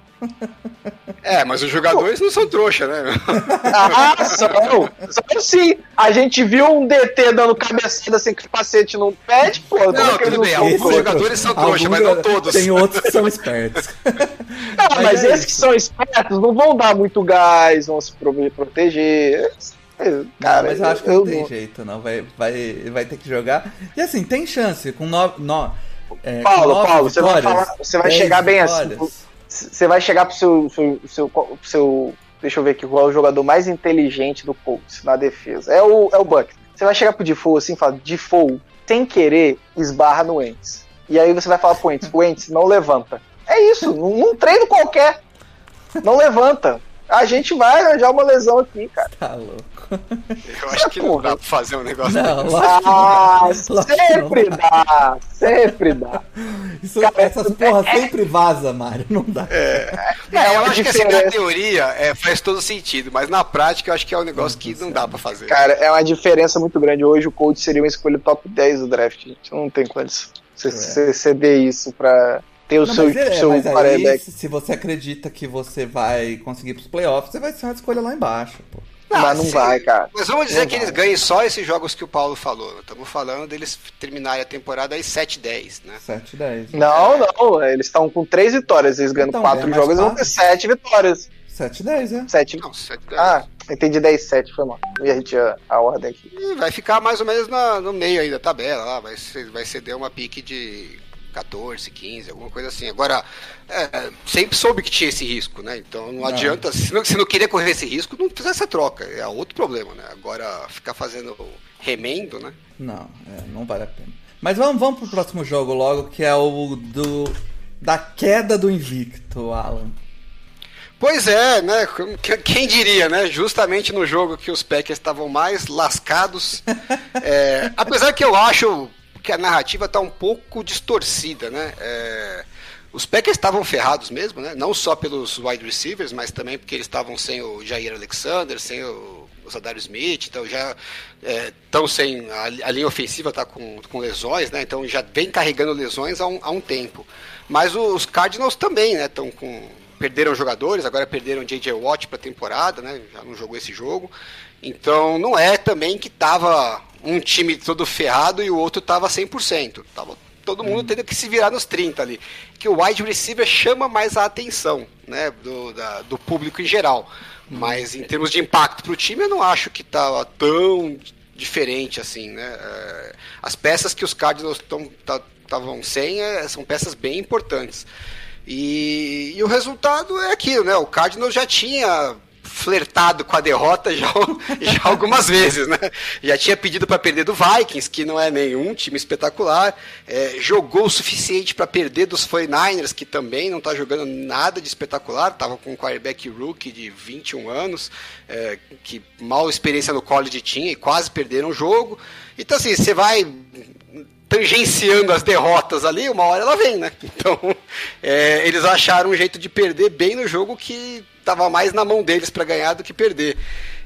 É, mas os jogadores não são trouxa, né? Ah, são. São sim. A gente viu um DT dando cabeçada sem capacete no pad, pô. como é que tudo eles bem, são alguns jogadores são trouxa, Alguns mas não todos. Tem outros que são espertos. Não, mas, Mas é esses que são espertos não vão dar muito gás, vão se pro- proteger. Cara, não, mas eu acho que eu não tem não- jeito, não. Vai, vai, vai ter que jogar. E assim, tem chance. Com nove. No, é, Paulo, Paulo, você vai falar- você vai chegar bem assim, vitórias. Você vai chegar pro seu, seu, seu, seu- Deixa eu ver aqui qual é o jogador mais inteligente do Colts na defesa. É o, é o Buck. Você vai chegar pro Defoe assim e falar: Defoe, sem querer, esbarra no Wentz. E aí você vai falar pro Wentz: Wentz, não levanta. É isso, num treino qualquer. Não levanta. A gente vai arranjar uma lesão aqui, cara. Tá louco. Eu acho que não dá pra fazer um negócio Não, desse. Ah, sempre não dá. Sempre dá. Isso, Cara, essas porra sempre vaza, Mário. Não dá. É, É eu uma acho que assim, na teoria é, faz todo sentido, mas na prática eu acho que é um negócio que não dá pra fazer. Cara, é uma diferença muito grande. Hoje o Colts seria uma escolha top 10 do draft, gente. Não tem condição. Você, você ceder isso pra ter o Não, seu, mas, é, seu mas aí, se você acredita que você vai conseguir pros playoffs, você vai ser uma escolha lá embaixo, pô. Mas não sim. vai, cara. Mas vamos dizer Não que vai. eles ganhem só esses jogos que o Paulo falou. Estamos falando deles terminarem a temporada aí 7-10, né? 7 10. Não, não. Eles estão com três vitórias. Eles ganhando Então, quatro é mais jogos, eles vão ter fácil. sete vitórias. 7 10, é. Sete. Não, 7-10. Ah, entendi 10 7, foi mal. E a gente a, a ordem aqui. E vai ficar mais ou menos na- no meio aí da tabela, lá, vai, ser- vai ceder uma pique de 14, 15, alguma coisa assim. Agora, é, sempre soube que tinha esse risco, né? Então não, Não. adianta, se não, se não querer correr esse risco, não precisa essa troca, é outro problema, né? Agora, ficar fazendo remendo, né? Não, é, não vale a pena. Mas vamos, vamos pro próximo jogo logo, que é o do da queda do invicto, Alan. Pois é, né? Qu- Quem diria, né? Justamente no jogo que os Packers estavam mais lascados. É, apesar que eu acho que a narrativa tá um pouco distorcida, né? É, os Packers estavam ferrados mesmo, né? Não só pelos wide receivers, mas também porque eles estavam sem o Jair Alexander, sem o, o Smith, então já estão sem. A, a linha ofensiva tá com, com lesões, né? Então já vem carregando lesões há um, há um tempo. Mas os Cardinals também, né? Estão com perderam jogadores, agora perderam J.J. Watt para a temporada, né? Já não jogou esse jogo. Então não é também que tava um time todo ferrado e o outro tava 100%. Tava todo mundo tendo que se virar nos 30 ali. Que o wide receiver chama mais a atenção, né, do, da- do público em geral. Mas em termos de impacto para o time, eu não acho que tava tão diferente assim, né? É, as peças que os Cardinals estavam sem é, são peças bem importantes. E, e o resultado é aquilo, né? O Cardinals já tinha flertado com a derrota já, já algumas vezes, né? Já tinha pedido para perder do Vikings, que não é nenhum time espetacular, é, jogou o suficiente para perder dos 49ers, que também não está jogando nada de espetacular, estava com um quarterback rookie de 21 anos, é, que mal experiência no college tinha e quase perderam o jogo. Então assim, você vai tangenciando as derrotas ali, uma hora ela vem, né? Então, é, eles acharam um jeito de perder bem no jogo que estava mais na mão deles para ganhar do que perder.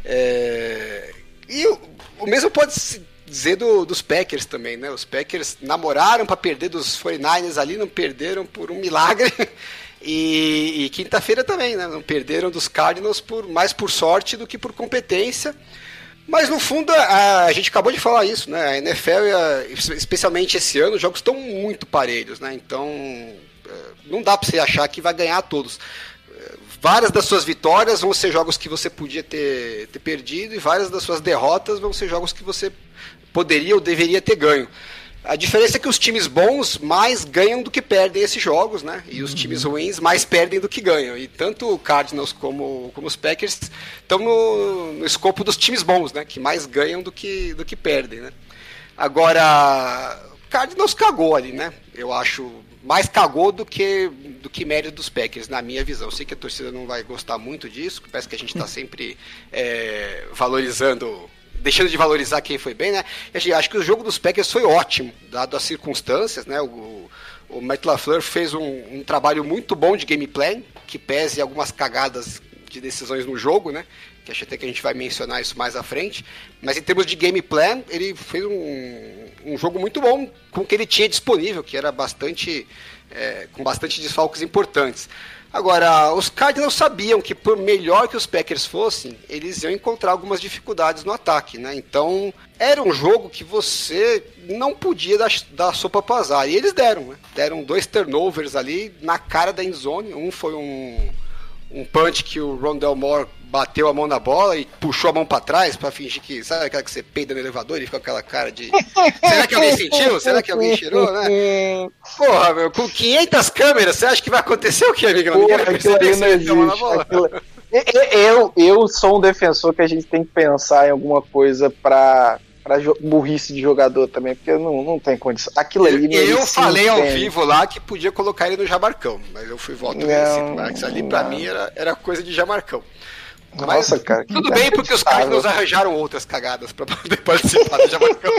É, e o, o mesmo pode se dizer do, dos Packers também, né? Os Packers namoraram para perder dos 49ers ali, não perderam por um milagre. E, e quinta-feira também, né? Não perderam dos Cardinals por mais por sorte do que por competência. Mas no fundo, a, a gente acabou de falar isso, né? A NFL, especialmente esse ano, os jogos estão muito parelhos, né? Então, é, não dá para você achar que vai ganhar todos. É, Várias das suas vitórias vão ser jogos que você podia ter, ter perdido, e várias das suas derrotas vão ser jogos que você poderia ou deveria ter ganho. A diferença é que os times bons mais ganham do que perdem esses jogos, né? E os times ruins mais perdem do que ganham. E tanto o Cardinals como, como os Packers estão no, no escopo dos times bons, né? Que mais ganham do que, do que perdem, né? Agora, o Cardinals cagou ali, né? Eu acho mais cagou do que do que mérito dos Packers, na minha visão. Sei que a torcida não vai gostar muito disso, parece que a gente está sempre é, valorizando deixando de valorizar quem foi bem, né? Eu acho que o jogo dos Packers foi ótimo, dado as circunstâncias, né? O, o Matt LaFleur fez um, um trabalho muito bom de gameplay, que pese algumas cagadas de decisões no jogo, né? Que acho até que a gente vai mencionar isso mais à frente. Mas em termos de gameplay, ele fez um, um jogo muito bom com o que ele tinha disponível, que era bastante. É, com bastante desfalques importantes. Agora, os Cardinals sabiam que por melhor que os Packers fossem, eles iam encontrar algumas dificuldades no ataque, né? Então, era um jogo que você não podia dar, dar sopa para azar. E eles deram, né? Deram dois turnovers ali na cara da endzone. Um foi um, um punch que o Rondell Moore bateu a mão na bola e puxou a mão para trás para fingir que. Sabe aquela que você peida no elevador e fica com aquela cara de. Será que alguém sentiu? Será que alguém cheirou, né? Porra, meu, com 500 câmeras, você acha que vai acontecer o tomou na bola. Aquilo... Eu, eu sou um defensor que a gente tem que pensar em alguma coisa para pra burrice de jogador também, porque não, não tem condição. Aquilo ali. Eu, eu falei ao vivo lá que podia colocar ele no Jamarcão, mas eu fui voto nesse Marques ali, pra mim era, era coisa de Jamarcão. Nossa, Mas, cara. Tudo bem, porque os Cardinals arranjaram outras cagadas para poder participar do Jamaicão.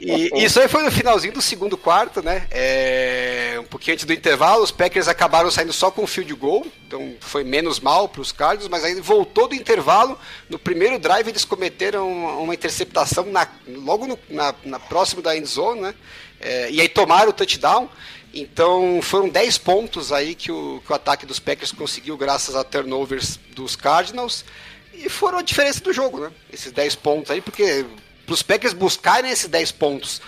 e isso aí foi no finalzinho do segundo quarto, né? É, um pouquinho antes do intervalo, os Packers acabaram saindo só com um field goal, então foi menos mal para os Cardinals, mas aí voltou do intervalo. No primeiro drive, eles cometeram uma interceptação na, logo no, na, na próximo da end zone, né? É, e aí tomaram o touchdown. Então foram 10 pontos aí que o, que o ataque dos Packers conseguiu graças a turnovers dos Cardinals. E foram a diferença do jogo, né? Esses 10 pontos aí, porque para os Packers buscarem esses 10 pontos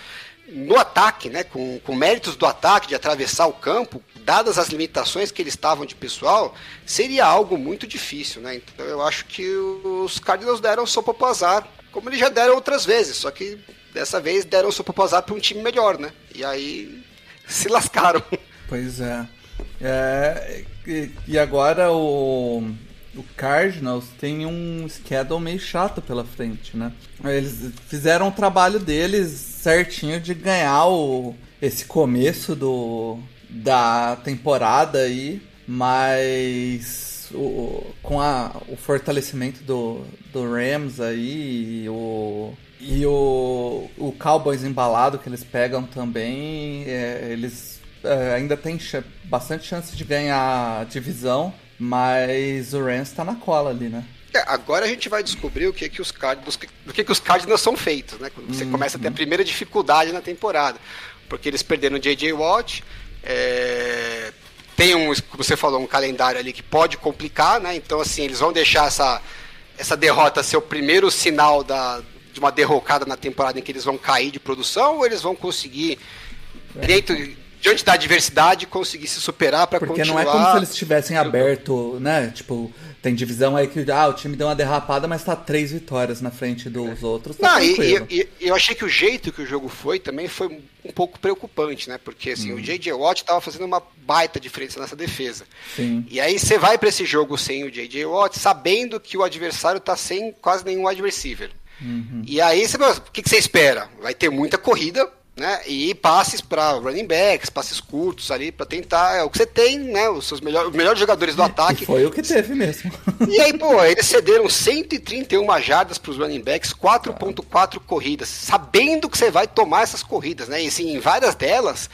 no ataque, né, com, com méritos do ataque, de atravessar o campo, dadas as limitações que eles estavam de pessoal, seria algo muito difícil, né? Então eu acho que os Cardinals deram sopa pro azar, como eles já deram outras vezes, só que dessa vez deram sopa pro azar para um time melhor, né? E aí se lascaram. Pois é. é e, e, agora o, o Cardinals tem um schedule meio chato pela frente, né? Eles fizeram o trabalho deles certinho de ganhar o, esse começo do, da temporada aí, mas o, com a, o fortalecimento do, do Rams aí o e o, o Cowboys embalado que eles pegam também, é, eles é, ainda tem ch bastante chance de ganhar a divisão, mas o Rams está na cola ali, né? É, agora a gente vai descobrir o que que os Cardinals, do que que os Cardinals são feitos, né? Quando você uhum. começa a ter a primeira dificuldade na temporada, porque eles perderam o J.J. Watt, é, tem um, como você falou, um calendário ali que pode complicar, né? Então assim eles vão deixar essa essa derrota ser o primeiro sinal da de uma derrocada na temporada em que eles vão cair de produção ou eles vão conseguir, é. dentro, diante da adversidade, conseguir se superar para continuar? Porque não é como se eles tivessem aberto, né? Tipo, tem divisão aí que ah, o time deu uma derrapada, mas tá três vitórias na frente dos outros. Tá não, e, e, eu achei que o jeito que o jogo foi também foi um pouco preocupante, né? Porque assim, hum. o J.J. Watt tava fazendo uma baita diferença nessa defesa. Sim. E aí você vai para esse jogo sem o J.J. Watt, sabendo que o adversário tá sem quase nenhum receiver. Uhum. E aí, você, o que, que você espera? Vai ter muita corrida, né? E passes para running backs, passes curtos ali para tentar. É o que você tem, né? Os seus melhores, os melhores jogadores do ataque. E foi o que teve mesmo. E aí, pô, eles cederam 131 jardas para os running backs, 4.4 corridas, sabendo que você vai tomar essas corridas, né? E assim, em várias delas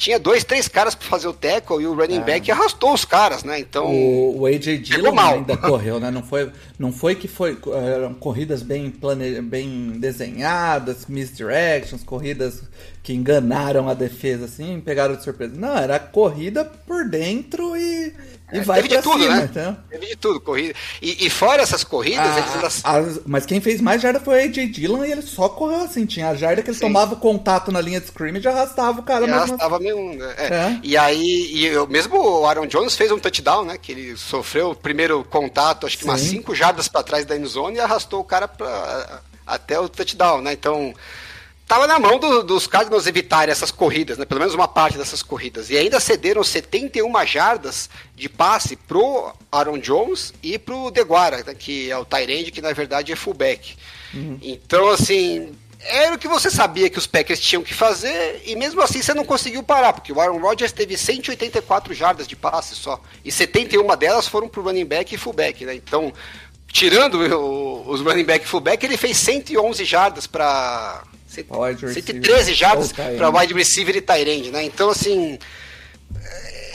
tinha dois, três caras para fazer o tackle e o running é. back arrastou os caras, né? Então. O, o AJ Dillon ainda correu, né? Não foi, não foi que foi. Eram corridas bem, plane, bem desenhadas, misdirections, corridas que enganaram a defesa, assim, pegaram de surpresa. Não, era corrida por dentro e, e é, vai teve de tudo, cima, né? Então. Teve de tudo, corrida. E, e fora essas corridas, a, eles... a, mas quem fez mais jarda foi o AJ Dillon e ele só correu assim. Tinha a jarda que ele Sim. tomava contato na linha de scrimmage e arrastava o cara. E arrastava mesmo. Né? É. É. E aí, e eu, mesmo o Aaron Jones fez um touchdown, né? Que ele sofreu o primeiro contato, acho que Sim. umas 5 jardas para trás da endzone e arrastou o cara pra, até o touchdown, né? Então estava na mão do, dos Cardinals evitarem essas corridas, né? pelo menos uma parte dessas corridas. E ainda cederam 71 jardas de passe pro Aaron Jones e pro Deguara, né? que é o Tyrande, que na verdade é fullback. Uhum. Então, assim, era o que você sabia que os Packers tinham que fazer, e mesmo assim você não conseguiu parar, porque o Aaron Rodgers teve 184 jardas de passe só, e 71 delas foram pro running back e fullback, né? Então, tirando o, os running back e fullback, ele fez 111 jardas para 113 jardas para wide receiver e tight end, né? Então, assim,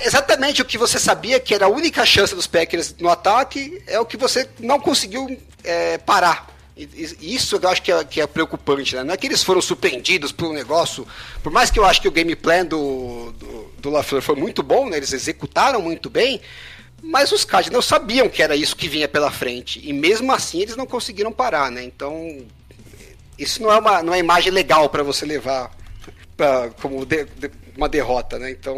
exatamente o que você sabia que era a única chance dos Packers no ataque é o que você não conseguiu é, parar. Isso eu acho que é, que é, preocupante, né? Não é que eles foram surpreendidos por um negócio, por mais que eu acho que o game plan do, do, do LaFleur foi muito bom, né? Eles executaram muito bem, mas os Cardinals sabiam que era isso que vinha pela frente, e mesmo assim eles não conseguiram parar, né? Então, isso não é uma, não é imagem legal para você levar pra, como de, de, uma derrota, né? Então,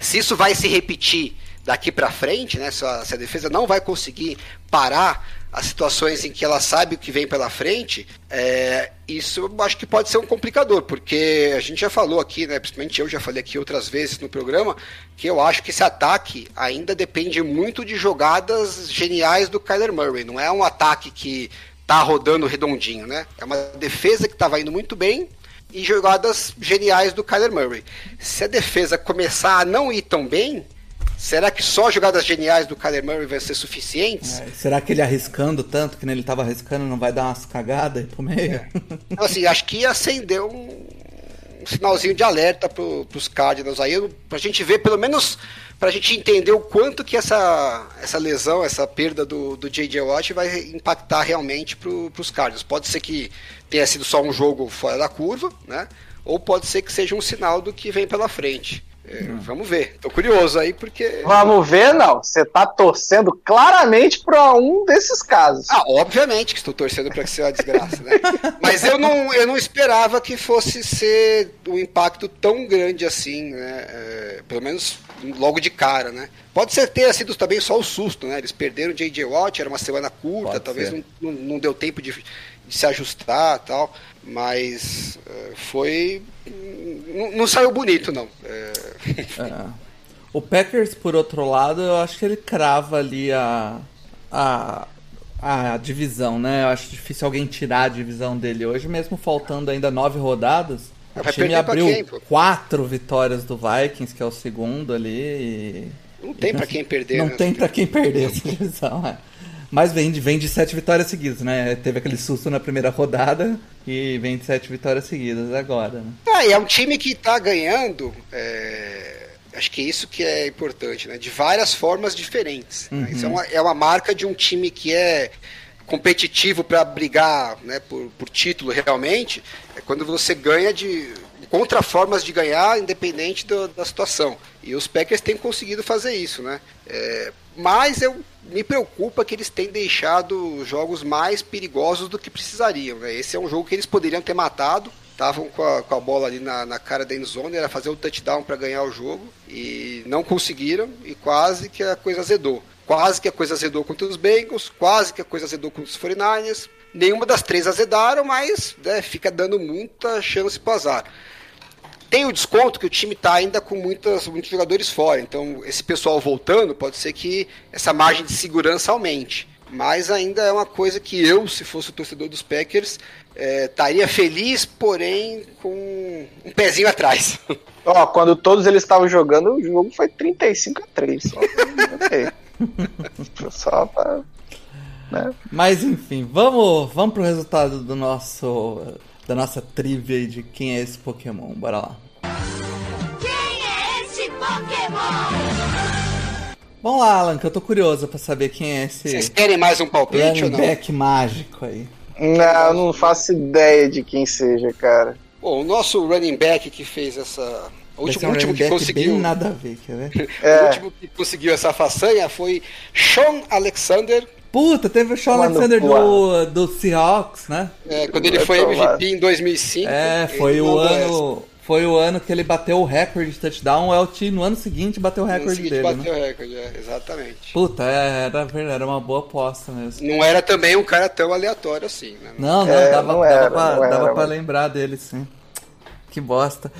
se isso vai se repetir daqui para frente, né? Se a, se a defesa não vai conseguir parar as situações em que ela sabe o que vem pela frente, é, isso eu acho que pode ser um complicador, porque a gente já falou aqui, né, principalmente eu já falei aqui outras vezes no programa, que eu acho que esse ataque ainda depende muito de jogadas geniais do Kyler Murray. Não é um ataque que tá rodando redondinho, né? É uma defesa que estava indo muito bem e jogadas geniais do Kyler Murray. Se a defesa começar a não ir tão bem, Será que só jogadas geniais do Kyler Murray vão ser suficientes? É, será que ele arriscando tanto, que ele estava arriscando, não vai dar umas cagadas pro meio? É. Então, assim, acho que acendeu um, um sinalzinho de alerta pro, pros Cardinals aí, pra gente ver, pelo menos, pra gente entender o quanto que essa, essa lesão, essa perda do, do J.J. Watt vai impactar realmente pro, pros Cardinals. Pode ser que tenha sido só um jogo fora da curva, né? Ou pode ser que seja um sinal do que vem pela frente. É, vamos ver. Tô curioso aí porque. Vamos ver, não. Você tá torcendo claramente para um desses casos. Ah, obviamente que estou torcendo para que seja uma desgraça, né? Mas eu não, eu não esperava que fosse ser um impacto tão grande assim, né? É, pelo menos logo de cara, né? Pode ser ter sido também só o susto, né? Eles perderam o J.J. Watt, era uma semana curta, Pode talvez não, não, não, deu tempo de, de se ajustar tal. Mas uh, foi. Não, não, saiu bonito, não. É... É. O Packers, por outro lado, eu acho que ele crava ali a, a, a divisão, né? Eu acho difícil alguém tirar a divisão dele hoje, mesmo faltando ainda nove rodadas. O time abriu quem, quatro vitórias do Vikings, que é o segundo ali. E... Não tem para quem perder. Não né? tem para quem perder essa divisão, é. Mas vem de, vem de sete vitórias seguidas, né? Teve aquele susto na primeira rodada e vem de sete vitórias seguidas agora. Né? Ah, e é um time que tá ganhando. É... Acho que é isso que é importante, né? De várias formas diferentes. Uhum. Né? Isso é uma, é uma marca de um time que é competitivo para brigar né, por, por título realmente. É quando você ganha de contra formas de ganhar, independente do, da situação. E os Packers têm conseguido fazer isso, né? É, mas eu me preocupa que eles têm deixado jogos mais perigosos do que precisariam. Né? Esse é um jogo que eles poderiam ter matado. Estavam com a, com a bola ali na, na cara da endzone, era fazer o touchdown para ganhar o jogo e não conseguiram e quase que a coisa azedou. Quase que a coisa azedou contra os Bengals, quase que a coisa azedou contra os 49ers. Nenhuma das três azedaram, mas né, fica dando muita chance para azar. Tem o desconto que o time está ainda com muitas, muitos jogadores fora. Então, esse pessoal voltando, pode ser que essa margem de segurança aumente. Mas ainda é uma coisa que eu, se fosse o torcedor dos Packers, é, estaria feliz, porém com um pezinho atrás. Ó, quando todos eles estavam jogando, o jogo foi 35 a 3. Só, só pra, né? Mas enfim, vamos, vamos pro resultado do nosso da nossa trivia de quem é esse Pokémon. Bora lá. Quem é esse Pokémon? Vamos lá, Alan, que eu tô curioso pra saber quem é esse. Vocês querem mais um palpite ou não? back mágico aí. Não, eu não faço ideia de quem seja, cara. Bom, o nosso running back que fez essa. O último, um último que conseguiu. Bem nada a ver, quer ver? É. o último que conseguiu essa façanha foi Sean Alexander, Puta, teve o Sean Alexander do, do Seahawks, né? É, quando ele foi MVP em 2005. É, foi o ano. Foi o ano que ele bateu o recorde de touchdown. O LT no ano seguinte bateu o recorde dele. bateu né? o recorde, é, exatamente. Puta, é, era, era uma boa aposta mesmo. Não era também um cara tão aleatório assim, né? Não, não, é, dava, não era, dava, pra, não dava pra lembrar dele, sim. Que bosta.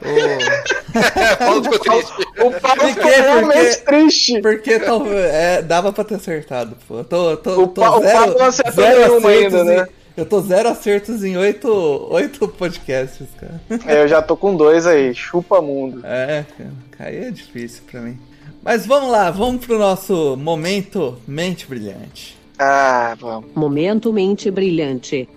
O Paulo ficou triste. O Paulo ficou realmente porque, triste. Porque tô, é, dava pra ter acertado, pô. Tô, tô, o, tô pa, zero, o Paulo não acertou nenhuma ainda, né? Eu tô zero acertos em oito, oito podcasts, cara. É, eu já tô com dois aí. Chupa mundo. É, cara. Aí é difícil pra mim. Mas vamos lá, vamos pro nosso momento mente brilhante. Ah, vamos. Momento mente brilhante.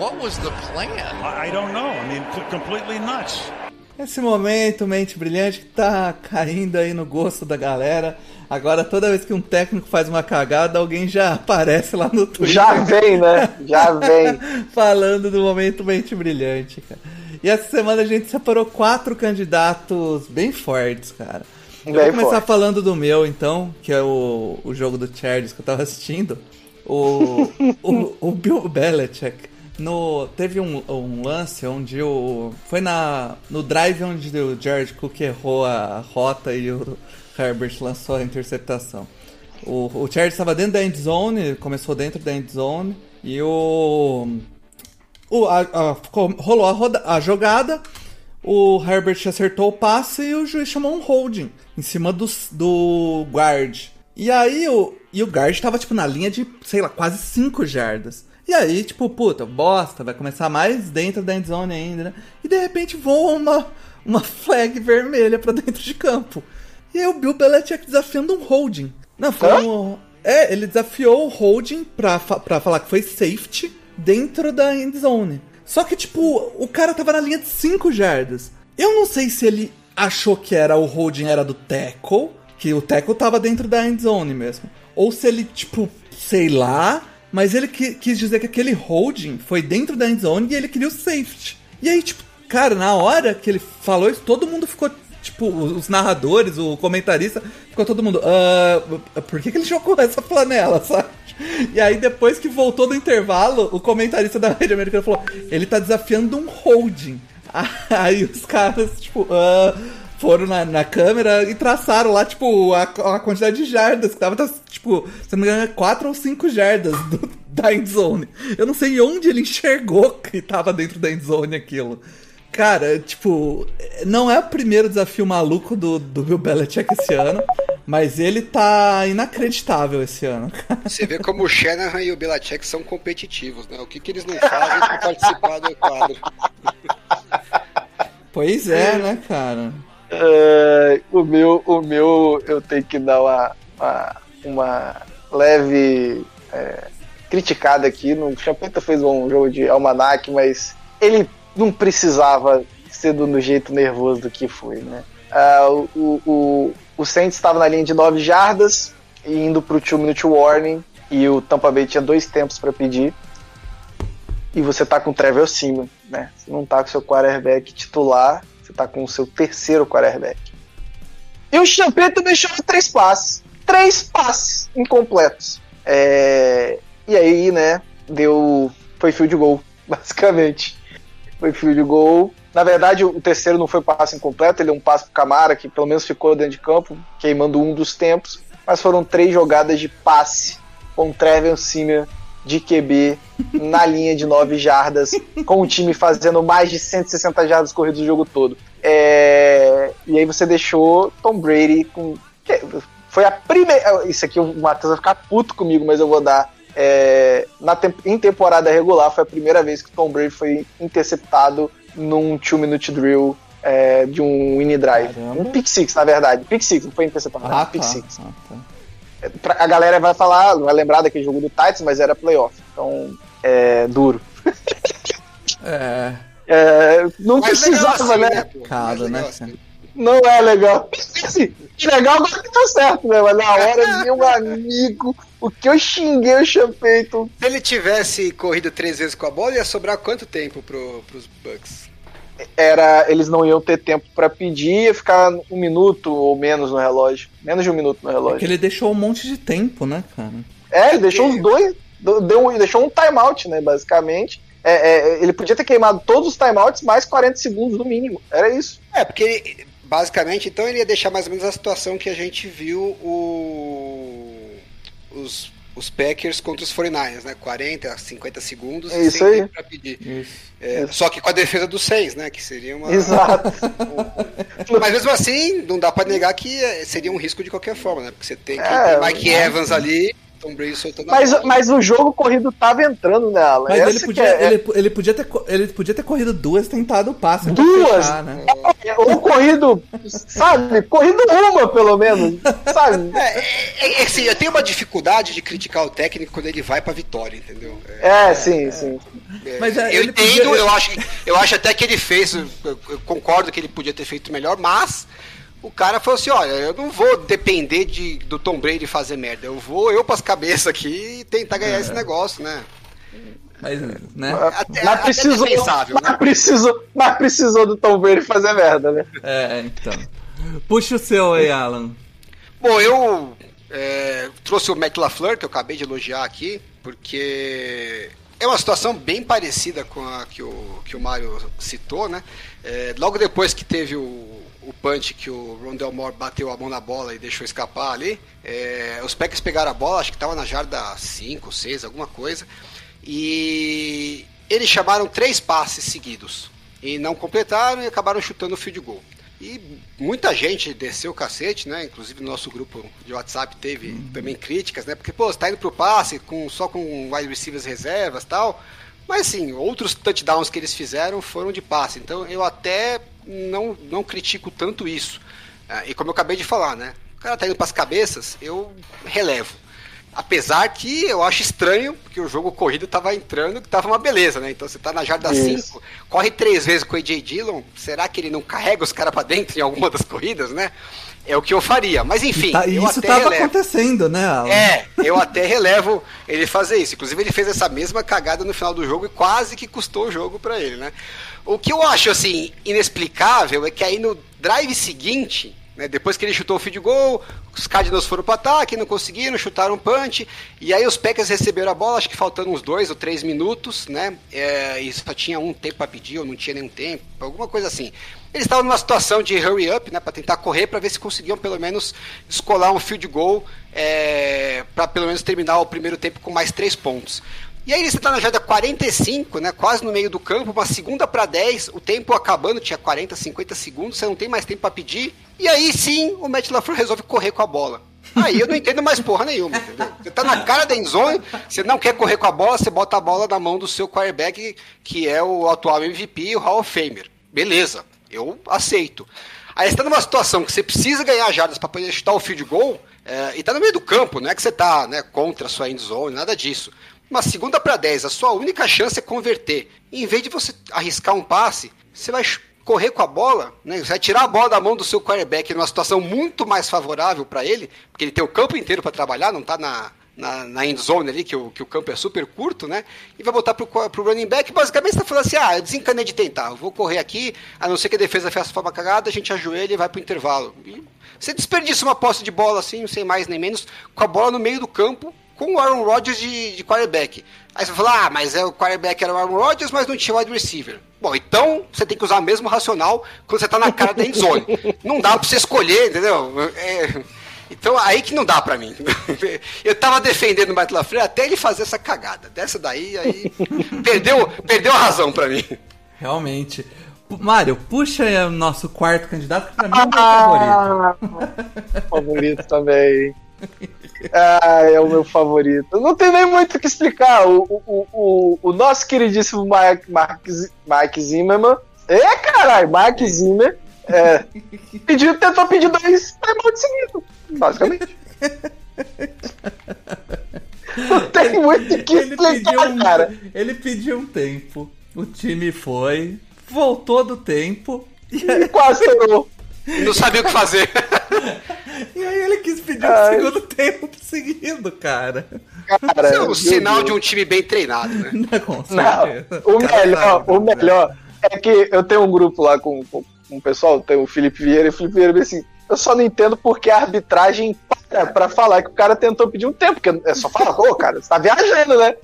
What was the plan? I, don't know. I mean, completely nuts. Esse momento, mente brilhante, que tá caindo aí no gosto da galera. Agora, toda vez que um técnico faz uma cagada, alguém já aparece lá no Twitter. Já vem, né? Já vem. falando do momento mente brilhante, cara. E essa semana a gente separou quatro candidatos bem fortes, cara. Eu vou começar forte. falando do meu, então, que é o, o jogo do Chargers que eu tava assistindo. O, o, o Bill Belichick. No, teve um, um lance onde o. Foi na, no drive onde o George Cook errou a rota e o Herbert lançou a interceptação. O, o Chargers estava dentro da end zone, começou dentro da end zone, e o. o a, a- rolou a, roda- a jogada, o Herbert acertou o passe e o juiz chamou um holding em cima do, do guard. E aí o, e o guard tava tipo na linha de, sei lá, quase 5 jardas. E aí, tipo, puta, bosta, vai começar mais dentro da endzone ainda, né? E de repente voa uma, uma flag vermelha pra dentro de campo. E aí o Bill Belichick desafiando um holding. Não, foi Hã? um... É, ele desafiou o holding pra, pra falar que foi safety dentro da endzone. Só que, tipo, o cara tava na linha de 5 jardas. Eu não sei se ele achou que era o holding era do tackle, que o tackle tava dentro da endzone mesmo. Ou se ele, tipo, sei lá, mas ele qui- quis dizer que aquele holding foi dentro da endzone e ele queria o safety. E aí, tipo, cara, na hora que ele falou isso, todo mundo ficou, tipo, os narradores, o comentarista, ficou todo mundo, ah, por que, que ele jogou essa flanela, sabe? E aí, depois que voltou do intervalo, o comentarista da rede americana falou: ele tá desafiando um holding. Aí os caras, tipo, ah, foram na, na câmera e traçaram lá, tipo, a, a quantidade de jardas que tava, tá, tipo, se não me engano, 4 ou 5 jardas do, da endzone. Eu não sei onde ele enxergou que tava dentro da endzone aquilo. Cara, tipo, não é o primeiro desafio maluco do, do Bill Belichick esse ano, mas ele tá inacreditável esse ano. Você vê como o Shanahan e o Belichick são competitivos, né? O que, que eles não fazem pra participar do quadro? Pois é, né, cara? É, o meu, o meu, eu tenho que dar uma, uma, uma leve é, criticada aqui. No Champeta fez um jogo de almanac, mas ele não precisava ser do, jeito nervoso do que foi, né? Ah, o, o, o Saints estava na linha de 9 jardas, indo pro 2 minute warning, e o Tampa Bay tinha dois tempos para pedir. E você tá com o Trevor Seaman, né? Você não tá com seu quarterback titular, você tá com o seu terceiro quarterback. E o Champeta deixou três passes. Três passes incompletos. É, E aí, né, deu. Foi field goal, basicamente. Foi field goal. Na verdade, o terceiro não foi passe incompleto, ele é um passe pro Camara, que pelo menos ficou dentro de campo, queimando um dos tempos. Mas foram três jogadas de passe com Trevor Seaman de QB na linha de 9 jardas, com o time fazendo mais de 160 jardas corridas o jogo todo. É, E aí você deixou Tom Brady com. Foi a primeira. Isso aqui o Matheus vai ficar puto comigo, mas eu vou dar. É, na tem- Em temporada regular, foi a primeira vez que Tom Brady foi interceptado num 2-minute drill é, de um mini drive. Caramba. Um pick six, na verdade. Pick six, não foi interceptado, Ah, um pick tá. six Ah, tá. Pra- a galera vai falar, não vai lembrar daquele jogo do Titans, mas era playoff. Então, é duro. É, É, não Mas precisava, assim, né? Cara, legal né, assim. Não é legal. Assim, legal agora que deu certo, né? Mas na hora, meu amigo, o que eu xinguei o Champeito. Se ele tivesse corrido três vezes com a bola, ia sobrar quanto tempo pro, pros Bucks? Era, eles não iam ter tempo pra pedir, ia ficar um minuto ou menos no relógio. Menos de um minuto no É que relógio. ele deixou um monte de tempo, né, cara? É, ele deixou os dois. do- Deu, um- deixou um timeout, né? Basicamente. É, é, ele podia ter queimado todos os timeouts mais 40 segundos no mínimo. Era isso. É, porque ele- basicamente, então ele ia deixar mais ou menos a situação que a gente viu o, os, os Packers contra os 49ers, né? 40, 50 segundos É isso sem aí. tempo pra pedir. Isso. É, só que com a defesa dos seis, né? Que seria uma. Exato. Mas mesmo assim, não dá pra negar que eh, seria um risco de qualquer forma, né? Porque você tem, que, É, tem Mike é. Evans ali Tom Brady soltando Mas, bola. mas o jogo corrido tava entrando nela. Mas Essa ele podia, é- ele, ele, podia ter, ele podia ter corrido duas, tentado o passe. Duas? fechar, né? é- ou corrido, sabe? Corrido uma, pelo menos. Sabe? É, é, é assim, eu tenho uma dificuldade de criticar o técnico quando ele vai pra vitória, entendeu? É, É, sim, sim. Mas, é, eu entendo, podia- eu, acho, eu acho até que ele fez, eu, eu concordo que ele podia ter feito melhor, mas o cara falou assim, olha, eu não vou depender de, do Tom Brady fazer merda, eu vou eu pras cabeças aqui e tentar ganhar É. esse negócio, né? Mas, né? Até, mas até precisou, defensável, mas, né? precisou, mas precisou do Tom Brady fazer merda, né? É, então. Puxa o seu aí, Alan. Bom, eu é, trouxe o Matt LaFleur, que eu acabei de elogiar aqui, porque é uma situação bem parecida com a que o, que o Mário citou, né? É, logo depois que teve o, o punch que o Rondell Moore bateu a mão na bola e deixou escapar ali, é, os Packers pegaram a bola, acho que estava na jarda 5, 6, alguma coisa, e eles chamaram três passes seguidos e não completaram e acabaram chutando o field goal. E muita gente desceu o cacete, né? Inclusive no nosso grupo de WhatsApp teve também críticas, né? Porque, pô, você tá indo pro passe com, só com wide receivers reservas tal. Mas, assim, outros touchdowns que eles fizeram foram de passe. Então, eu até não, não critico tanto isso. Ah, e como eu acabei de falar, né? O cara tá indo pras cabeças, eu relevo. Apesar que eu acho estranho, porque o jogo corrido tava entrando, que tava uma beleza, né? Então você tá na jarda Isso. 5, corre três vezes com o AJ Dillon, será que ele não carrega os caras pra dentro em alguma das corridas, né? É o que eu faria. Mas enfim, Tá- e eu isso até tava relevo. acontecendo, né, Alan? É, eu até relevo ele fazer isso. Inclusive, ele fez essa mesma cagada no final do jogo e quase que custou o jogo pra ele, né? O que eu acho, assim, inexplicável é que aí no drive seguinte, né, depois que ele chutou o field goal, os Cardinals foram pro ataque, não conseguiram, chutaram um punch, e aí os Packers receberam a bola, acho que faltando uns dois ou três minutos, né? É, e só tinha um tempo pra pedir, ou não tinha nenhum tempo, alguma coisa assim. Eles estavam numa situação de hurry up, né, para tentar correr, para ver se conseguiam pelo menos descolar um field goal, é, para pelo menos terminar o primeiro tempo com mais três pontos. E aí você está na jarda 45, né, quase no meio do campo, uma segunda para 10, o tempo acabando, tinha 40, 50 segundos, você não tem mais tempo para pedir. E aí sim, o Matt LaFleur resolve correr com a bola. Aí eu não entendo mais porra nenhuma, entendeu? Você tá na cara da endzone, você não quer correr com a bola, você bota a bola na mão do seu quarterback, que é o atual MVP, o Hall of Famer. Beleza, eu aceito. Aí você tá numa situação que você precisa ganhar jardas para poder chutar o field goal, é, e tá no meio do campo, não é que você tá né, contra a sua endzone, nada disso. Uma segunda para 10, a sua única chance é converter. E em vez de você arriscar um passe, você vai correr com a bola, né? Você vai tirar a bola da mão do seu quarterback numa situação muito mais favorável para ele, porque ele tem o campo inteiro para trabalhar, não tá na, na, na end zone ali, que o, que o campo é super curto, né? E vai botar pro, pro running back. Basicamente, você tá falando assim: ah, eu desencanei de tentar, eu vou correr aqui, a não ser que a defesa faça forma cagada, a gente ajoelha e vai pro intervalo. E você desperdiça uma posse de bola assim, sem mais nem menos, com a bola no meio do campo, com o Aaron Rodgers de, de quarterback. Aí você vai falar, ah, mas é, o quarterback era o Aaron Rodgers, mas não tinha wide receiver. Bom, então você tem que usar o mesmo racional quando você tá na cara da endzone. Não dá pra você escolher, entendeu? É, então aí que não dá pra mim. Eu tava defendendo o Matt LaFleur até ele fazer essa cagada. Dessa daí, aí perdeu, perdeu a razão pra mim. Realmente. Mário, puxa aí o nosso quarto candidato, que pra mim é o meu favorito. Ah, favorito também. Ah, é o meu favorito. Não tem nem muito o que explicar. O, o, o, o nosso queridíssimo Mike, Mark, Z- Mike Zimmerman. É, caralho, Mike Zimmer. É, pediu, tentou pedir dois timeouts seguidos, basicamente. Não tem muito o que Ele pediu, explicar, um, cara. ele pediu um tempo, o time foi, voltou do tempo, e E quase tornou. Não sabia o que fazer. E aí ele quis pedir o Ai. segundo tempo seguido, cara. Cara, Isso é um sinal Deus. de um time bem treinado, né? Não, com Não, o melhor, o melhor é que eu tenho um grupo lá com, com, o pessoal, tem o Felipe Vieira, e o Felipe Vieira assim, eu só não entendo porque a arbitragem para pra falar que o cara tentou pedir um tempo, porque é só falar, ô, cara, você tá viajando, né?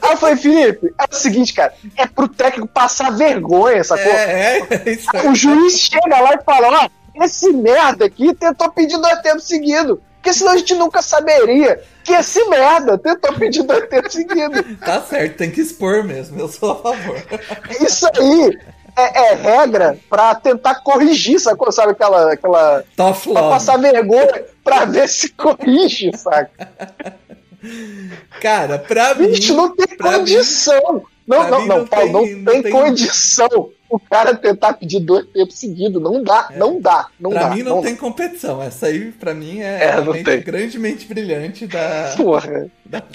Aí eu falei, Felipe, é o seguinte, cara, é pro técnico passar vergonha, sacou? É, é, é isso aí. O juiz chega lá e fala, ó, esse merda aqui tentou pedir dois tempos seguidos. Porque senão a gente nunca saberia que esse merda tentou pedir dois tempos seguidos. Tá certo, tem que expor mesmo, eu sou a favor. Isso aí é, é regra pra tentar corrigir, sacou? Sabe aquela. aquela Tough pra love. passar vergonha pra ver se corrige, saca? Cara, pra mim. Bicho, não tem pra condição. Não, pra não, mim não, não Paulo, não tem- não tem- condição o cara tentar pedir dois tempos seguidos. Não dá, não dá, não É. Pra dá. mim não, tem competição. Essa aí, pra mim, é, É, não tem. grandemente brilhante da. Porra.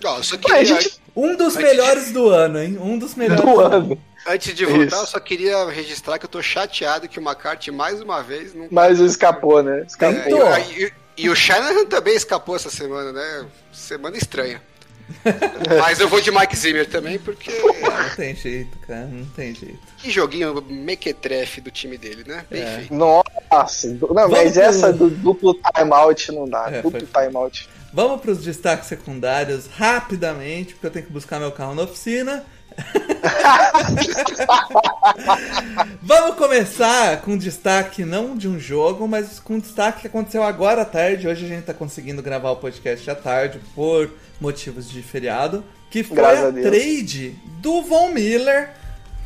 Ó, eu só Ué, gente Um dos melhores do ano, hein? Um dos melhores do ano. Antes de voltar, Isso. eu só queria registrar que eu tô chateado que o McCarthy, mais uma vez, não. Mas escapou, né? É, Escapou. Tentou. e, e- e o Shanahan também escapou essa semana, né? Semana estranha. Mas eu vou de Mike Zimmer também, porque. Não tem jeito, cara. Não tem jeito. Que joguinho mequetrefe do time dele, né? Bem É. feito. Nossa, não, Vamos mas pro- essa do duplo timeout não dá. É, duplo foi- timeout. Vamos para os destaques secundários rapidamente, porque eu tenho que buscar meu carro na oficina. Vamos começar com destaque não de um jogo, mas com destaque que aconteceu agora à tarde. Hoje a gente tá conseguindo gravar o podcast à tarde por motivos de feriado. Que foi Graças a, a trade do Von Miller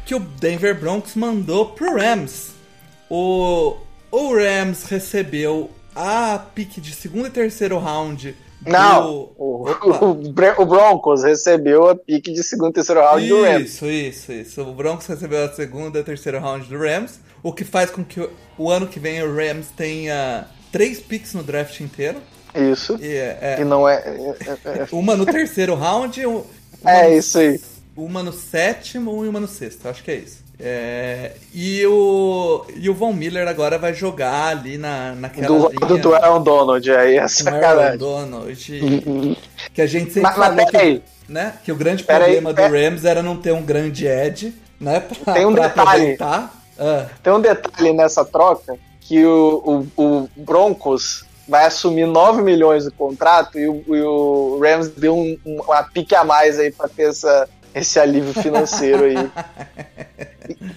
que o Denver Broncos mandou pro Rams. O, o Rams recebeu a pique de segundo e terceiro round. Não, o, o o Broncos recebeu a pique de segundo e terceiro round do Rams. Isso, isso, isso. O Broncos recebeu a segunda e terceira round do Rams, o que faz com que o, o ano que vem o Rams tenha três picks no draft inteiro. Isso. E, é, E não é. é- é- uma no terceiro round, um- É, uma é isso aí. Uma no sétimo e uma no sexto, acho que é isso. É, e, o, e o Von Miller agora vai jogar ali na, naquela Do lado do Aaron Donald, aí é o Aaron sacanagem. Donald, que a gente sempre Mas, mas falou que, peraí, né, que o grande Pera aí, problema do pera- Rams era não ter um grande edge, né, pra, Tem um detalhe. Ah, tem um detalhe nessa troca que o, o, o Broncos vai assumir 9 milhões do contrato e o, e o Rams deu um- um- uma pique a mais aí pra ter essa, esse alívio financeiro aí.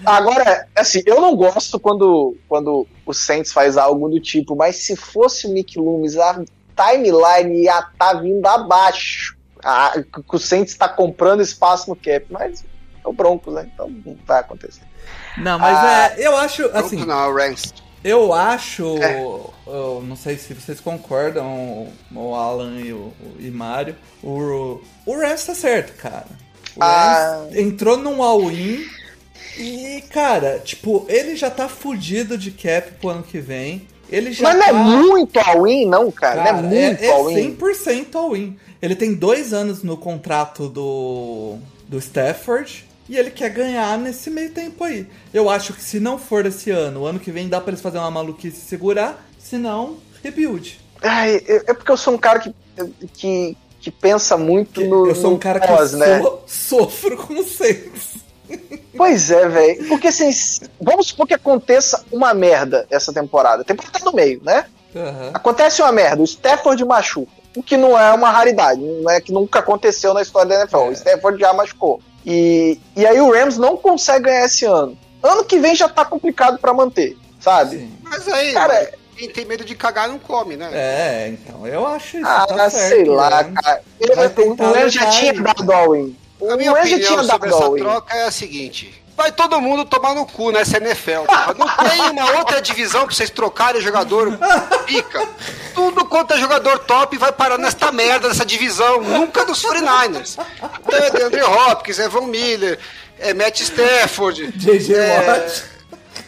Agora, assim, eu não gosto quando, quando o Saints faz algo do tipo, mas se fosse o Mick Loomis, a timeline ia estar vindo abaixo. Que o Saints está comprando espaço no cap, mas é o Broncos, né? Então não vai acontecer. Não, mas Ah, é, eu acho, assim, não, Rams. eu acho, É. eu não sei se vocês concordam, o Alan e o e Mário, o, o Rams tá certo, cara. Ah. Entrou num all-in e, cara, tipo, ele já tá fudido de cap pro ano que vem. Ele já Mas não tá... é muito all-in, não, cara. Cara, não é muito é, é all-in. 100% all-in. Ele tem dois anos no contrato do, do Stafford e ele quer ganhar nesse meio tempo aí. Eu acho que se não for esse ano, o ano que vem dá pra eles fazer uma maluquice e segurar, se não, rebuild. Ai, é é porque eu sou um cara que, que, que pensa muito no. eu sou um cara que pós, né? so- sofro com seis. Pois é, velho. Porque assim, vamos supor que aconteça uma merda essa temporada. Temporada tá no meio, né? Aham. Acontece uma merda, o Stafford machuca. O que não é uma raridade, não é que nunca aconteceu na história da NFL. É. O Stafford já machucou. E, e aí o Rams não consegue ganhar esse ano. Ano que vem já tá complicado pra manter, sabe? Sim. Mas aí, Cara, quem tem medo de cagar não come, né? É, então, eu acho isso. Ah, tá certo, sei lá, né? cara. O Rams já tinha dado all-in. O A minha opinião tinha sobre essa troca é a seguinte: vai todo mundo tomar no cu nessa NFL. Não tem uma outra divisão pra vocês trocarem jogador pica. Tudo quanto é jogador top vai parar nesta merda dessa divisão. Nunca dos 49ers. Então é DeAndre Hopkins, é Von Miller, é Matt Stafford. JJ é, Watt.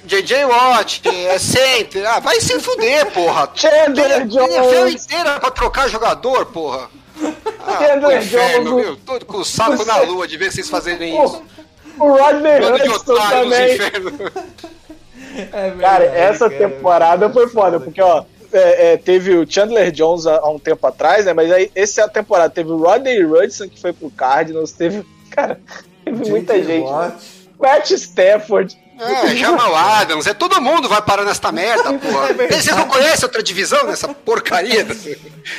JJ Watt, é center. Ah, vai se fuder, porra. Chandler A NFL Jones. inteira pra trocar jogador, porra. Ah, Chandler inferno, Jones. meu. Todo com o saco na lua de ver vocês fazerem isso. O Rodney Hudson otários também. inferno. É Cara, essa cara. temporada foi foda, porque, ó, é, é, teve o Chandler Jones há, há um tempo atrás, né? Mas aí, essa temporada teve o Rodney Hudson, que foi pro Cardinals, teve. Cara, teve muita gente. Watt. Matt Stafford. É, Jamal Adams, é todo mundo vai parar nesta merda, porra. É verdade. Você não conhece outra divisão nessa porcaria dessa,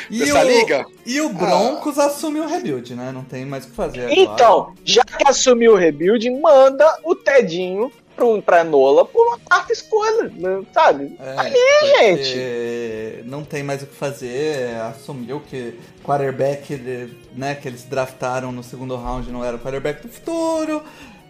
E dessa o, liga? E o Broncos assumiu o rebuild, né? Não tem mais o que fazer agora. Então, já que assumiu o rebuild, manda o Tedinho pro, pra Nola por uma quarta escolha, né, sabe? É, Ali, gente. Não tem mais o que fazer. Assumiu que quarterback, né, que eles draftaram no segundo round não era o quarterback do futuro.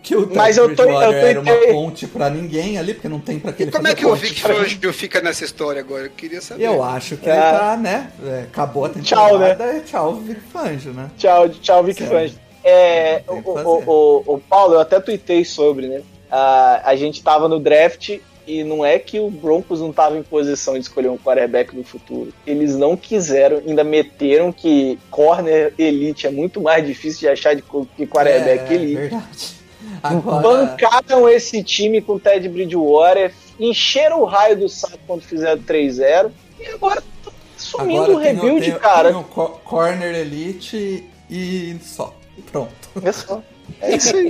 Que o Mas eu tô- eu Bridgewater era uma tentei- ponte pra ninguém ali, porque não tem pra que ele Como fazer é que o. Vic Fangio fica nessa história agora? Eu queria saber. Eu acho que É. ele tá, né? é, acabou a temporada. Tchau, né? é Tchau, Vic Fangio, né? Tchau, tchau, Vic. Fangio. É, o, o, o, o Paulo, eu até tuitei sobre, né? Ah, a gente tava no draft e não é que o Broncos não tava em posição de escolher um quarterback no futuro. Eles não quiseram, ainda meteram que corner elite é muito mais difícil de achar de que quarterback é, elite. verdade. Agora, Bancaram esse time com o Ted Bridgewater, encheram o raio do saco quando fizeram 3-0 e agora tá sumindo o rebuild, tem- cara. Tem o co- corner elite e só. Pronto. É só. É isso aí.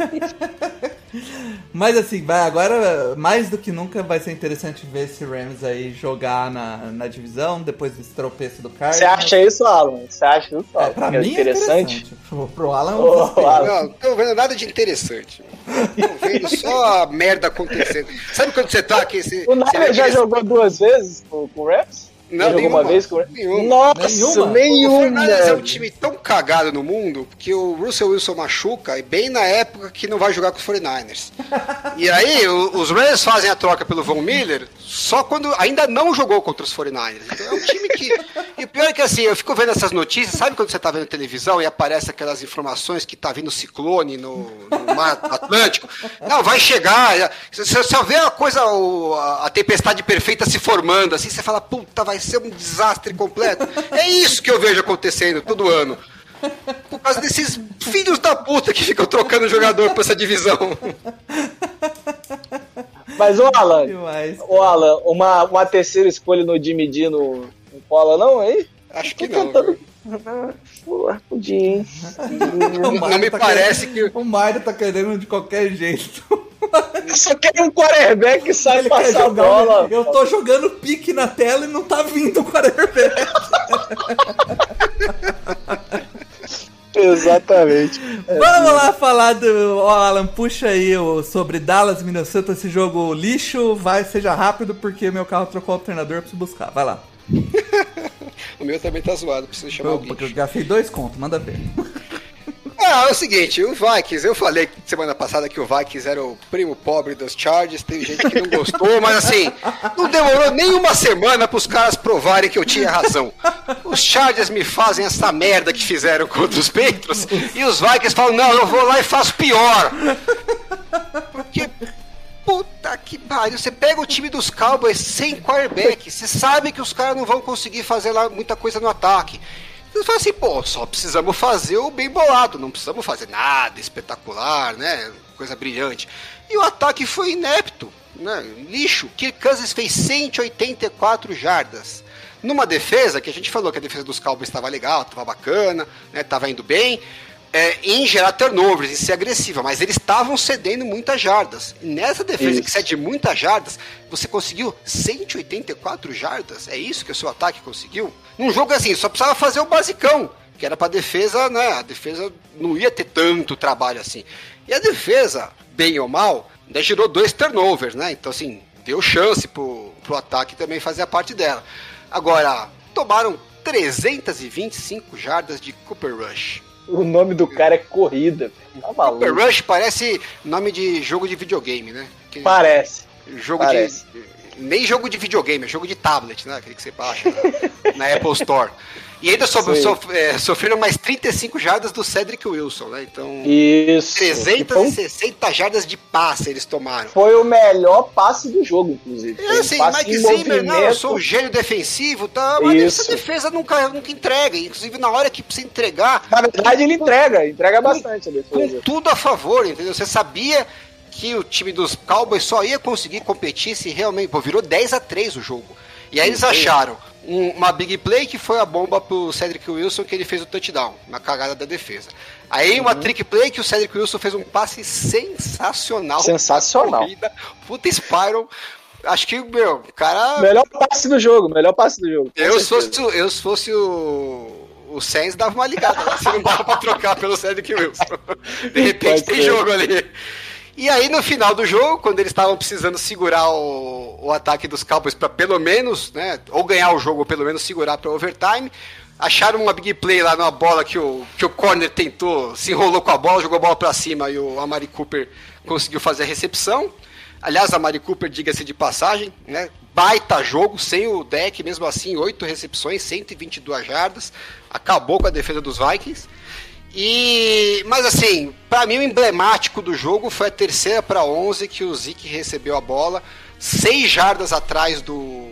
Mas assim, vai agora, mais do que nunca, vai ser interessante ver esse Rams aí jogar na, na divisão, depois desse tropeço do Cardinals. Você acha isso, Alan? Você acha isso, É, Alan? pra Que mim é interessante. Pro, pro Alan é um desespero. Alan. Não, não tô vendo nada de interessante. Tô vendo só a merda acontecendo. Sabe quando você tá aqui? Você, O Niner já jogou duas vezes com, com o Rams? Não, nenhuma. uma vez com? Nenhuma. Nossa, Nenhuma? nenhuma. O Fernandes é um time tão cagado no mundo que o Russell Wilson machuca e bem na época que não vai jogar com os 49ers. E aí o- os Rams fazem a troca pelo Von Miller só quando ainda não jogou contra os 49ers. Então é um time que. E o pior é que assim, eu fico vendo essas notícias, sabe quando você tá vendo televisão e aparece aquelas informações que tá vindo ciclone no, no mar Atlântico? Não, vai chegar. Você só vê a coisa, a tempestade perfeita se formando, assim, você fala, puta, vai ser um desastre completo. É isso que eu vejo acontecendo todo ano. Por causa desses filhos da puta que ficam trocando jogador pra essa divisão. Mas, ô Alan, Demais. ô Alan, uma, uma terceira escolha no Jimmy D no, no cola, não, aí? Acho que não. tentando-? Pô, podia, hein? O Mário Não me tá parece querendo- que- O Mário tá querendo de qualquer jeito. Eu só quero um quarterback que sai Ele quer passar a jogar. bola. Eu tô jogando pique na tela e não tá vindo o quarterback. Exatamente. Vamos lá falar do. Ó, Alan, puxa aí o, sobre Dallas, Minnesota, esse jogo lixo. Vai, seja rápido, porque meu carro trocou o alternador, eu preciso buscar. Vai lá. O meu também tá zoado, preciso chamar Eu, alguém. eu gastei dois contos, manda ver. Ah, é o seguinte, o Vikings, eu falei semana passada que o Vikings era o primo pobre dos Chargers, tem gente que não gostou, mas assim, não demorou nem uma semana pros caras provarem que eu tinha razão. Os Chargers me fazem essa merda que fizeram contra os Patriots, e os Vikings falam, não, eu vou lá e faço pior. Porque, puta que pariu, você pega o time dos Cowboys sem quarterback, você sabe que os caras não vão conseguir fazer lá muita coisa no ataque. Você fala assim, pô, só precisamos fazer o bem bolado, não precisamos fazer nada espetacular, né? Coisa brilhante. E o ataque foi inepto, né? Lixo. Kirk Cousins fez 184 jardas. Numa defesa, que a gente falou que a defesa dos Cowboys estava legal, estava bacana, né? Tava indo bem. É, em gerar turnovers, em ser agressiva, mas eles estavam cedendo muitas jardas. E nessa defesa Isso. que cede muitas jardas, você conseguiu 184 jardas? É isso que o seu ataque conseguiu? Num jogo assim, só precisava fazer o basicão, que era pra defesa, né? A defesa não ia ter tanto trabalho assim. E a defesa, bem ou mal, ainda gerou dois turnovers, né? Então, assim, deu chance pro, pro ataque também fazer a parte dela. Agora, tomaram 325 jardas de Cooper Rush. O nome do cara é Corrida. velho. Tá Cooper maluco. Rush parece nome de jogo de videogame, né? Parece. jogo parece. de. Nem jogo de videogame, é jogo de tablet, né? Aquele que você baixa na, na Apple Store. E ainda so, sof- é, sofreram mais 35 jardas do Cedric Wilson, né? Então. Isso. Que Foi, 360 jardas de passe eles tomaram. foi o melhor passe do jogo, inclusive. É um assim, passe Mike Zimmer, não, eu sou um gênio defensivo, tá? Mas Isso. essa defesa nunca, nunca entrega. Inclusive, na hora que precisa entregar, Na verdade, ele entrega. Entrega bastante com defesa. tudo a favor, entendeu? Você sabia que o time dos Cowboys só ia conseguir competir se realmente. Pô, virou 10 a 3 o jogo. E aí eles acharam um- uma big play que foi a bomba pro Cedric Wilson que ele fez o touchdown, na cagada da defesa. Aí uma trick play que o Cedric Wilson fez um passe sensacional. Sensacional. Corrida, puta Spiral. Acho que, meu, o cara. Melhor passe do jogo, melhor passe do jogo. Eu se, fosse, o- eu se fosse o. O Sainz dava uma ligada, lá, se não dava pra trocar pelo Cedric Wilson. De repente Pode tem ser. jogo ali. E aí no final do jogo, quando eles estavam precisando segurar o, o ataque dos Cowboys pra pelo menos, né, ou ganhar o jogo ou pelo menos segurar pra overtime, acharam uma big play lá numa bola que o, que o corner tentou, se enrolou com a bola, jogou a bola pra cima e o Amari Cooper conseguiu fazer a recepção. Aliás, a Mari Cooper, diga-se de passagem, né? Baita jogo, sem o deck, mesmo assim, oito recepções, 122 jardas. Acabou com a defesa dos Vikings. E, mas assim, para mim o emblemático do jogo foi a terceira para 11 que o Zeke recebeu a bola, seis jardas atrás do,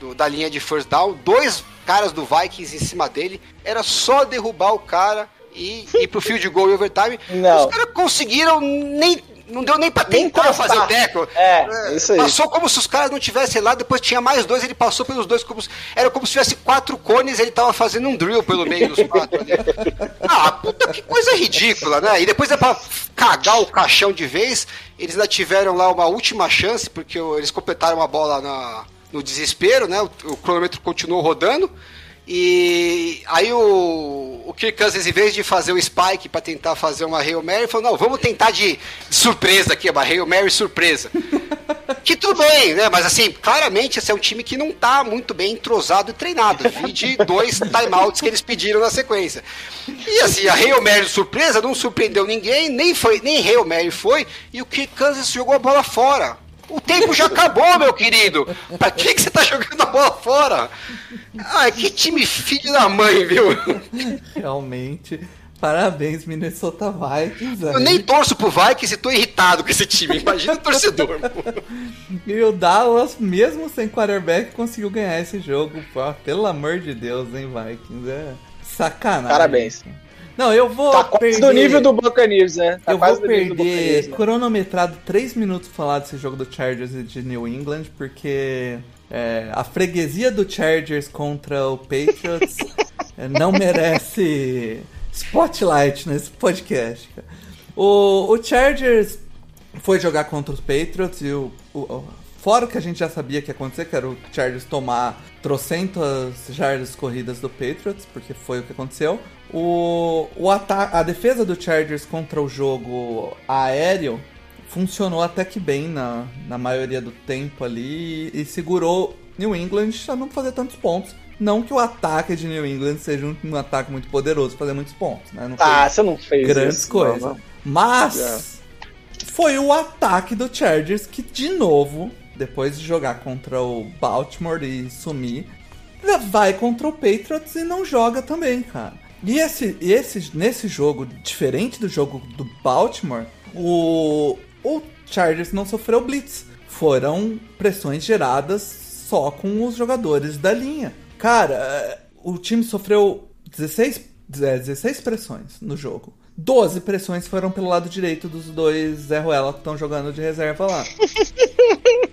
do, da linha de first down, dois caras do Vikings em cima dele, era só derrubar o cara e ir pro field goal e overtime. Não. Os caras conseguiram nem não deu nem pra tentar Nem fazer o teco. É, isso aí. Passou como se os caras não tivessem lá, depois tinha mais dois, ele passou pelos dois, como se- era como se tivesse quatro cones, ele tava fazendo um drill pelo meio dos quatro ali. Ah, puta, que coisa ridícula, né? E depois é pra cagar o caixão de vez, eles ainda tiveram lá uma última chance, porque eles completaram a bola na- no desespero, né? O, o cronômetro continuou rodando. E aí o, o Kirk Cousins, em vez de fazer o spike para tentar fazer uma Hail Mary, falou, não, vamos tentar de, de surpresa aqui, uma Hail Mary surpresa. que tudo bem, né? Mas assim, claramente esse é um time que não tá muito bem entrosado e treinado. Vi de dois timeouts que eles pediram na sequência. E assim, a Hail Mary surpresa não surpreendeu ninguém, nem foi, nem Hail Mary foi, e o Kirk Cousins jogou a bola fora. O tempo já acabou, meu querido. Pra que, que você tá jogando a bola fora? Ai, que time filho da mãe, viu? Realmente, parabéns, Minnesota Vikings. Eu aí. nem torço pro Vikings e tô irritado com esse time. Imagina o torcedor. pô. E o Dallas, mesmo sem quarterback, conseguiu ganhar esse jogo. Pô, pelo amor de Deus, hein, Vikings? É sacanagem. Parabéns. Não, eu vou Tá quase perder... do nível do Buccaneers, né? Tá eu vou perder né? cronometrado 3 minutos falar desse jogo do Chargers e de New England, porque é, a freguesia do Chargers contra o Patriots é, não merece spotlight nesse podcast. O, o Chargers foi jogar contra os Patriots e o- o- fora o que a gente já sabia que ia acontecer, que era o Chargers tomar trocentas jardas corridas do Patriots, porque foi o que aconteceu. O, o a defesa do Chargers contra o jogo aéreo funcionou até que bem na, na maioria do tempo ali e, e segurou New England a não fazer tantos pontos. Não que o ataque de New England seja um, um ataque muito poderoso, fazer muitos pontos, né? Não Ah, você não fez grandes isso. coisas. não, não. Mas foi o ataque do Chargers que, de novo, depois de jogar contra o Baltimore e sumir, vai contra o Patriots e não joga também, cara. E esse, esse, nesse jogo, diferente do jogo do Baltimore, o, o Chargers não sofreu blitz. Foram pressões geradas só com os jogadores da linha. Cara, eh, o time sofreu 16, é, 16 pressões no jogo. 12 pressões foram pelo lado direito dos dois Zé Ruela que estão jogando de reserva lá.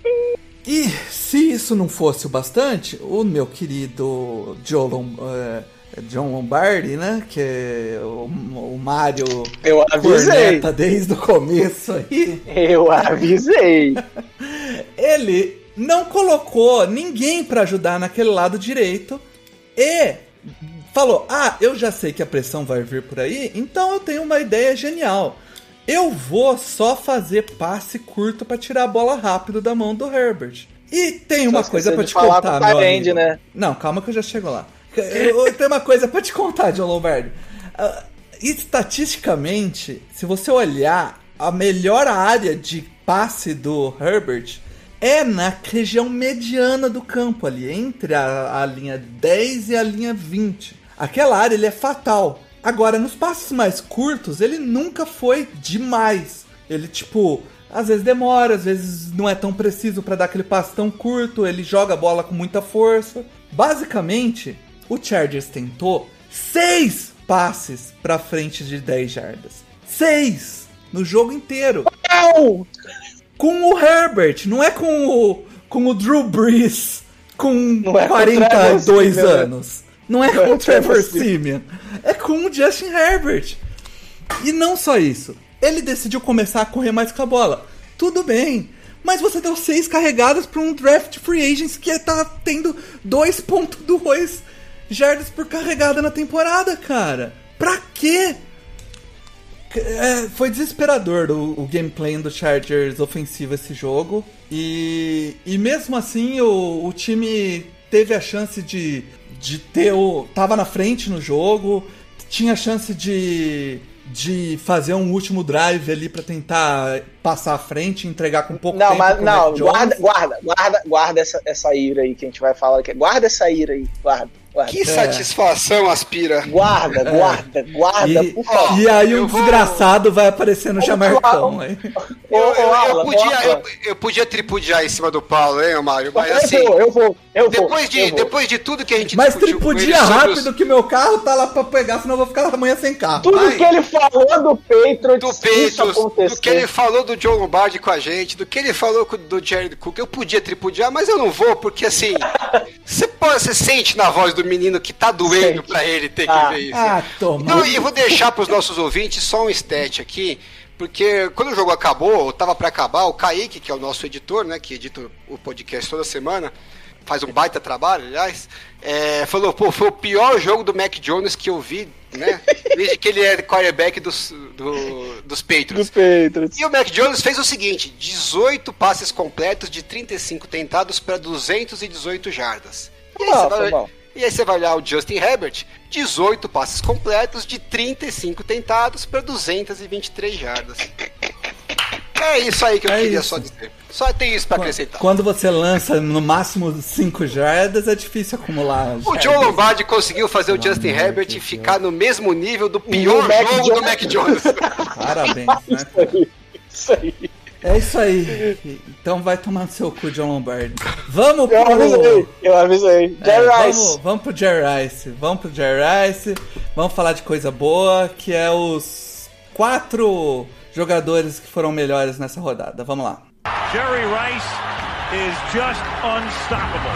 E se isso não fosse o bastante, o meu querido Joe Lom- eh, John Lombardi, né? Que é o, o Mario Eu avisei. desde o começo aí. Eu avisei. Ele não colocou ninguém pra ajudar naquele lado direito e falou: Ah, eu já sei que a pressão vai vir por aí, então eu tenho uma ideia genial. Eu vou só fazer passe curto pra tirar a bola rápido da mão do Herbert. E tem uma coisa de te contar, meu amigo. né? Não, calma que eu já chego lá. Eu, eu tenho uma coisa pra te contar, John Lombardi. Ah, estatisticamente, se você olhar, a melhor área de passe do Herbert é na região mediana do campo ali, entre a, a linha 10 e a linha 20. Aquela área ele é fatal. Agora, nos passes mais curtos, ele nunca foi demais. Ele, tipo, às vezes demora, às vezes não é tão preciso pra dar aquele passe tão curto, ele joga a bola com muita força. Basicamente, o Chargers tentou seis passes pra frente de 10 jardas. Seis! No jogo inteiro. Não! Com o Herbert, não é com o, com o Drew Brees com Não é com o 42 Trevor Siemian, né? anos. Não é com o Trevor Simeon. É com o Justin Herbert. E não só isso. Ele decidiu começar a correr mais com a bola. Tudo bem. Mas você deu seis carregadas para um draft free agents que tá tendo 2.2 jardas por carregada na temporada, cara. Pra quê? É, foi desesperador o, o gameplay do Chargers ofensivo esse jogo. E, e mesmo assim o, o time teve a chance de, de ter o. tava na frente no jogo, tinha chance de. de fazer um último drive ali pra tentar passar à frente entregar com pouco Não, tempo. mas não, guarda, guarda, guarda, guarda essa, essa ira aí que a gente vai falar aqui. Guarda essa ira aí, guarda, guarda. Que satisfação, Aspira. Guarda, guarda, guarda, E, por favor. e aí um eu vou- desgraçado vai aparecer no Jamarcão aí. Ô, Eu, eu- eu podia, eu, eu podia tripudiar em cima do Paulo, hein, Mário? Mas eu assim, vou, eu vou, eu vou. depois de, eu vou. depois de tudo que a gente Mas tripudia sobre os- rápido que meu carro tá lá pra pegar, senão eu vou ficar amanhã sem carro. Tudo Vai. que ele falou do Patriots, do acontecer. do que ele falou do John Lombardi com a gente, do que ele falou do Jared Cook, eu podia tripudiar, mas eu não vou, porque assim, você, pode, você sente na voz do menino que tá doendo pra ele ter que Ah. ver isso. Ah, toma. Então, eu vou deixar pros nossos ouvintes só um stat aqui, porque quando o jogo acabou, ou tava pra acabar, o Kaique, que é o nosso editor, né, que edita o podcast toda semana, faz um baita trabalho, aliás, é, falou, pô, foi o pior jogo do Mac Jones que eu vi, né, desde que ele é quarterback dos, do- dos Patriots. Dos Patriots. E o Mac Jones fez o seguinte: 18 passes completos de 35 tentados para 218 jardas. E aí, Bom, e aí você vai olhar o Justin Herbert, 18 passes completos de 35 tentados para 223 jardas. É isso aí que eu É queria isso. só dizer. Só tem isso para acrescentar. Quando você lança no máximo 5 jardas, é difícil acumular. O jardas. Joe Lombardi conseguiu fazer o Justin amor Herbert de Deus. ficar no mesmo nível do pior Mac jogo do. Mac Jones. Parabéns, né? Isso aí, isso aí. É isso aí. Então vai tomar no seu cu, John Lombardi. Vamos Eu avisei, pro. eu avisei. É, Jerry Rice. vamos, vamos pro Jerry Rice. Vamos pro Jerry Rice. Vamos falar de coisa boa, que é os quatro jogadores que foram melhores nessa rodada. Vamos lá. Jerry Rice is just unstoppable.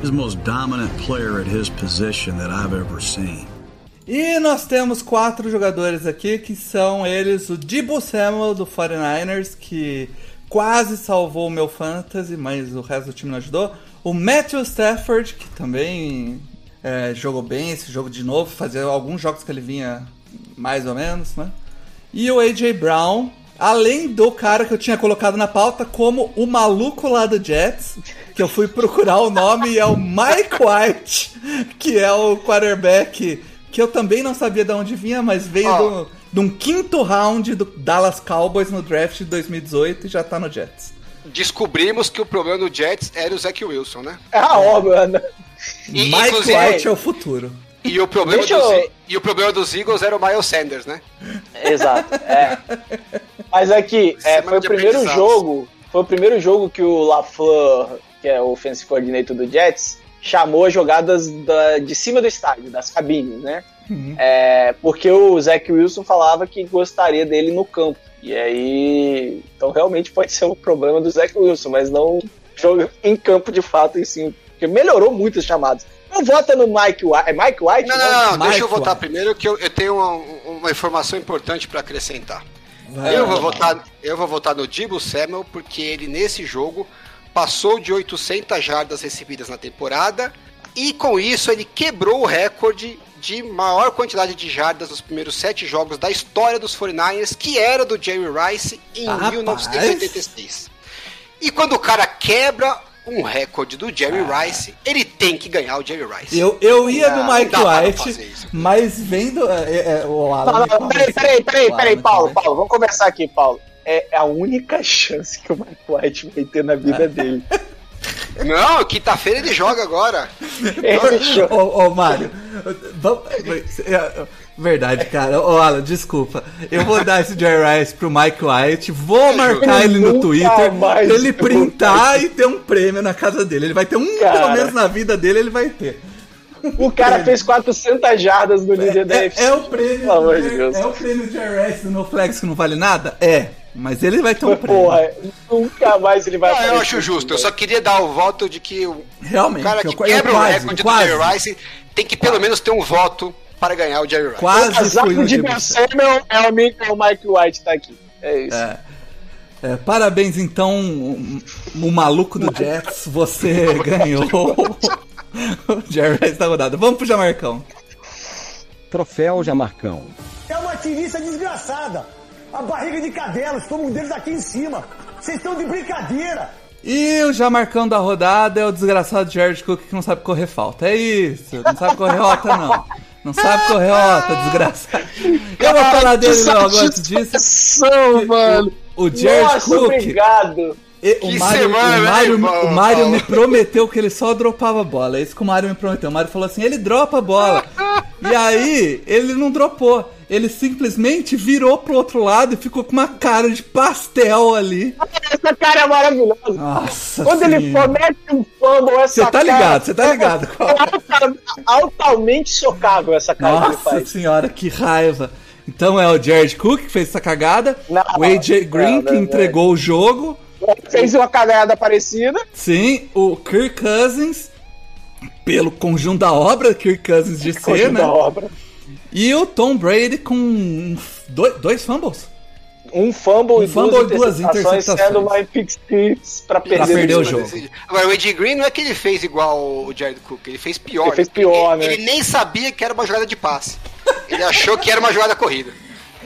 He's the most dominant player at his position that I've ever seen. E nós temos quatro jogadores aqui que são eles: o Debo Samuel do 49ers, que quase salvou o meu fantasy, mas o resto do time não ajudou. O Matthew Stafford, que também é, jogou bem esse jogo de novo, fazia alguns jogos que ele vinha mais ou menos, né? E o AJ Brown, além do cara que eu tinha colocado na pauta como o maluco lá do Jets, que eu fui procurar o nome e é o Mike White, que é o quarterback que eu também não sabia de onde vinha, mas veio Ó. do, de um quinto round do Dallas Cowboys no draft de 2018 e já tá no Jets. Descobrimos que o problema do Jets era o Zach Wilson, né? Ah, óbvio, né? E, Mike inclusive- White é o futuro. E o, problema Deixa dos, eu- e o problema dos Eagles era o Miles Sanders, né? Exato, é. Mas aqui, é, Semana foi o primeiro jogo, foi o primeiro jogo que o LaFleur, que é o offensive coordinator do Jets, chamou as jogadas da- de cima do estádio, das cabines, né? É, porque o Zach Wilson falava que gostaria dele no campo. E aí, então realmente pode ser um problema do Zach Wilson, mas não joga em campo de fato, e sim, porque melhorou muito os chamados. Não vota no Mike White, é Mike White? Não, né? não, não, Mike deixa eu votar White. primeiro que eu, eu tenho uma, uma informação importante para acrescentar. Vai Eu vou, votar, eu vou votar no Dibo Samuel porque ele nesse jogo passou de 800 jardas recebidas na temporada e com isso ele quebrou o recorde de maior quantidade de jardas nos primeiros sete jogos da história dos 49ers, que era do Jerry Rice em Rapaz. 1986. E quando o cara quebra um recorde do Jerry Rice, ele tem que ganhar o Jerry Rice. Eu, eu ia do Mike White, mas vendo é, é, o Alan. Não, não, peraí, peraí, peraí, peraí, me Paulo. Paulo, vamos começar aqui, Paulo. É a única chance que o Mike White vai ter na vida dele. Não, quinta-feira ele joga agora. Ele show. Ô, ô, Mário, vamos- é, verdade, cara. Ô, Alan, desculpa. Eu vou dar esse Jerry Rice pro Mike White, vou marcar ele no Twitter, mais ele printar e ter um prêmio na casa dele. Ele vai ter um, Cara. pelo menos na vida dele, ele vai ter. O cara fez 400 jardas no líder da É, UFC. é o prêmio. Pelo amor do de Deus. É o prêmio Jerry Rice do No Flex que não vale nada? É. Mas ele vai ter um prêmio. Porra, nunca mais ele vai Ah, eu acho justo. Eu velho. só queria dar o voto de que o Realmente. cara que eu- eu quebra o quase, recorde quase, do Jerry Rice tem que pelo menos ter um voto para ganhar o Jerry Rice. Quase O casaco de Ben Samuel. É o Mike, é o Mike White tá aqui. É isso. É. É, parabéns, então, o, o maluco do Jets. Você ganhou o Jerry Rice da rodada. Vamos pro Jamarcão. Troféu Jamarcão. É uma tirista desgraçada. A barriga de cadela, os um deles aqui em cima. Vocês estão de brincadeira. E o já marcando a rodada é o desgraçado Jared Cook que não sabe correr falta. É isso, não sabe correr rota não. Não sabe correr rota, desgraçado. Eu vou falar dele logo antes disso. Mano. O Jared Nossa, Cook. obrigado. E- o Que Mário, semana, o né, o Mário Paulo? me prometeu que ele só dropava a bola. É isso que o Mário me prometeu. O Mário falou assim: ele dropa a bola. e aí, ele não dropou. Ele simplesmente virou pro outro lado e ficou com uma cara de pastel ali. Essa cara é maravilhosa. Nossa Quando ele senhora. comete um fumble, essa Você tá cara- ligado, você tá ligado. É alta- altamente chocável essa cara que ele Nossa faz. senhora, que raiva. Então é o Jared Cook que fez essa cagada. Não, o AJ Green não, que não, entregou o jogo. Fez uma cagada parecida. Sim, o Kirk Cousins. Pelo conjunto da obra, Kirk Cousins de ser, Conjunto né? da obra. E o Tom Brady com dois, dois fumbles. Um fumble Um e fumble duas, e duas interceptações, sendo uma pick six pra perder, perder o jogo. jogo. Agora, o Ed Green não é que ele fez igual o Jared Cook, ele fez pior. Ele fez pior, ele, né? Ele nem sabia que era uma jogada de passe. Ele achou que era uma jogada corrida.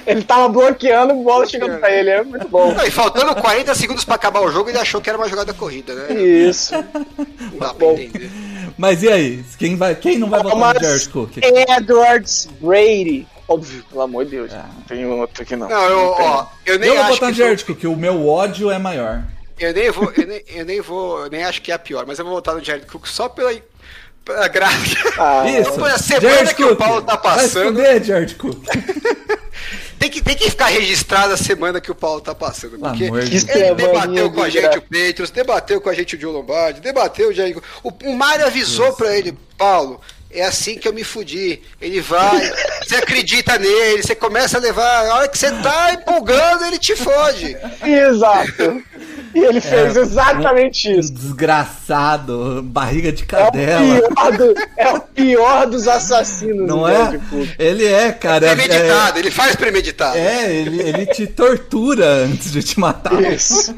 Ele tava bloqueando, bola chegando pra ele. É muito bom. Não, e faltando 40 segundos pra acabar o jogo, ele achou que era uma jogada corrida, né? Isso. Não dá pra bom. entender. Mas e aí? Quem, vai, quem não vai votar no Thomas Jared Cook? Edwards Brady. Óbvio, pelo amor de Deus. Não tem outro aqui não. Não, eu, tem. ó, eu nem Eu vou acho votar no Jared Cook, o meu ódio é maior. Eu nem vou, eu nem, eu nem vou, eu nem acho que é a pior, mas eu vou votar no Jared Cook só pela, pela graça. Ah, Isso. Foi a semana que o Paulo tá Vai passando. fuder, Jared Cook. Tem que, tem que ficar registrada a semana que o Paulo tá passando. Porque ele debateu com a gente o Petros, debateu com a gente o Joe Lombardi, debateu o Jair. O, o Mário avisou pra ele, Paulo. É assim que eu me fudi. Ele vai, você acredita nele, você começa a levar. A hora que você tá empolgando, ele te fode. Exato. E ele fez exatamente Um isso. desgraçado, barriga de É o, cadela. pior do- é o pior dos assassinos. Não é? Jared Cook. Ele é, cara. Premeditado, ele faz premeditado. É, é, ele, ele te tortura antes de te matar. Isso.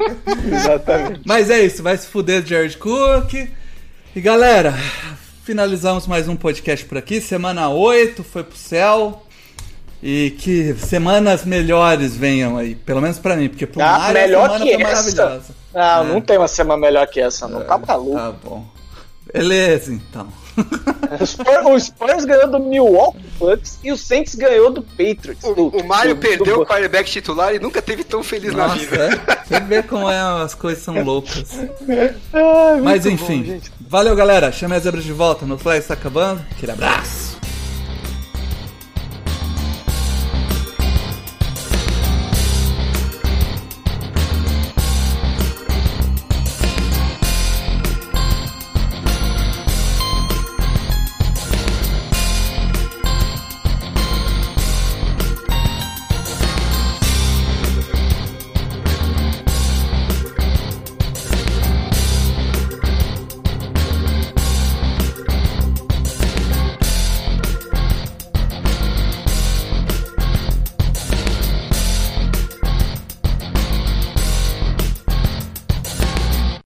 Exatamente. Mas é isso, vai se fuder Jared Cook. E galera, finalizamos mais um podcast por aqui. Semana 8 foi pro céu. E que semanas melhores venham aí, pelo menos pra mim, porque pro Ah, Mário melhor a semana que foi essa? maravilhosa. Não, É. não tem uma semana melhor que essa, não. Tá maluco. Tá bom. Beleza, então. O Spurs, o Spurs ganhou do Milwaukee Bucks e o Saints ganhou do Patriots. O, Do- o Mário do- perdeu do o quarterback titular e nunca teve tão feliz na Nossa, vida. é. Você vê como é, as coisas são loucas. Ai, Mas muito bom, enfim, gente. valeu galera. Chame as zebras de volta. No Fly está acabando. Aquele abraço.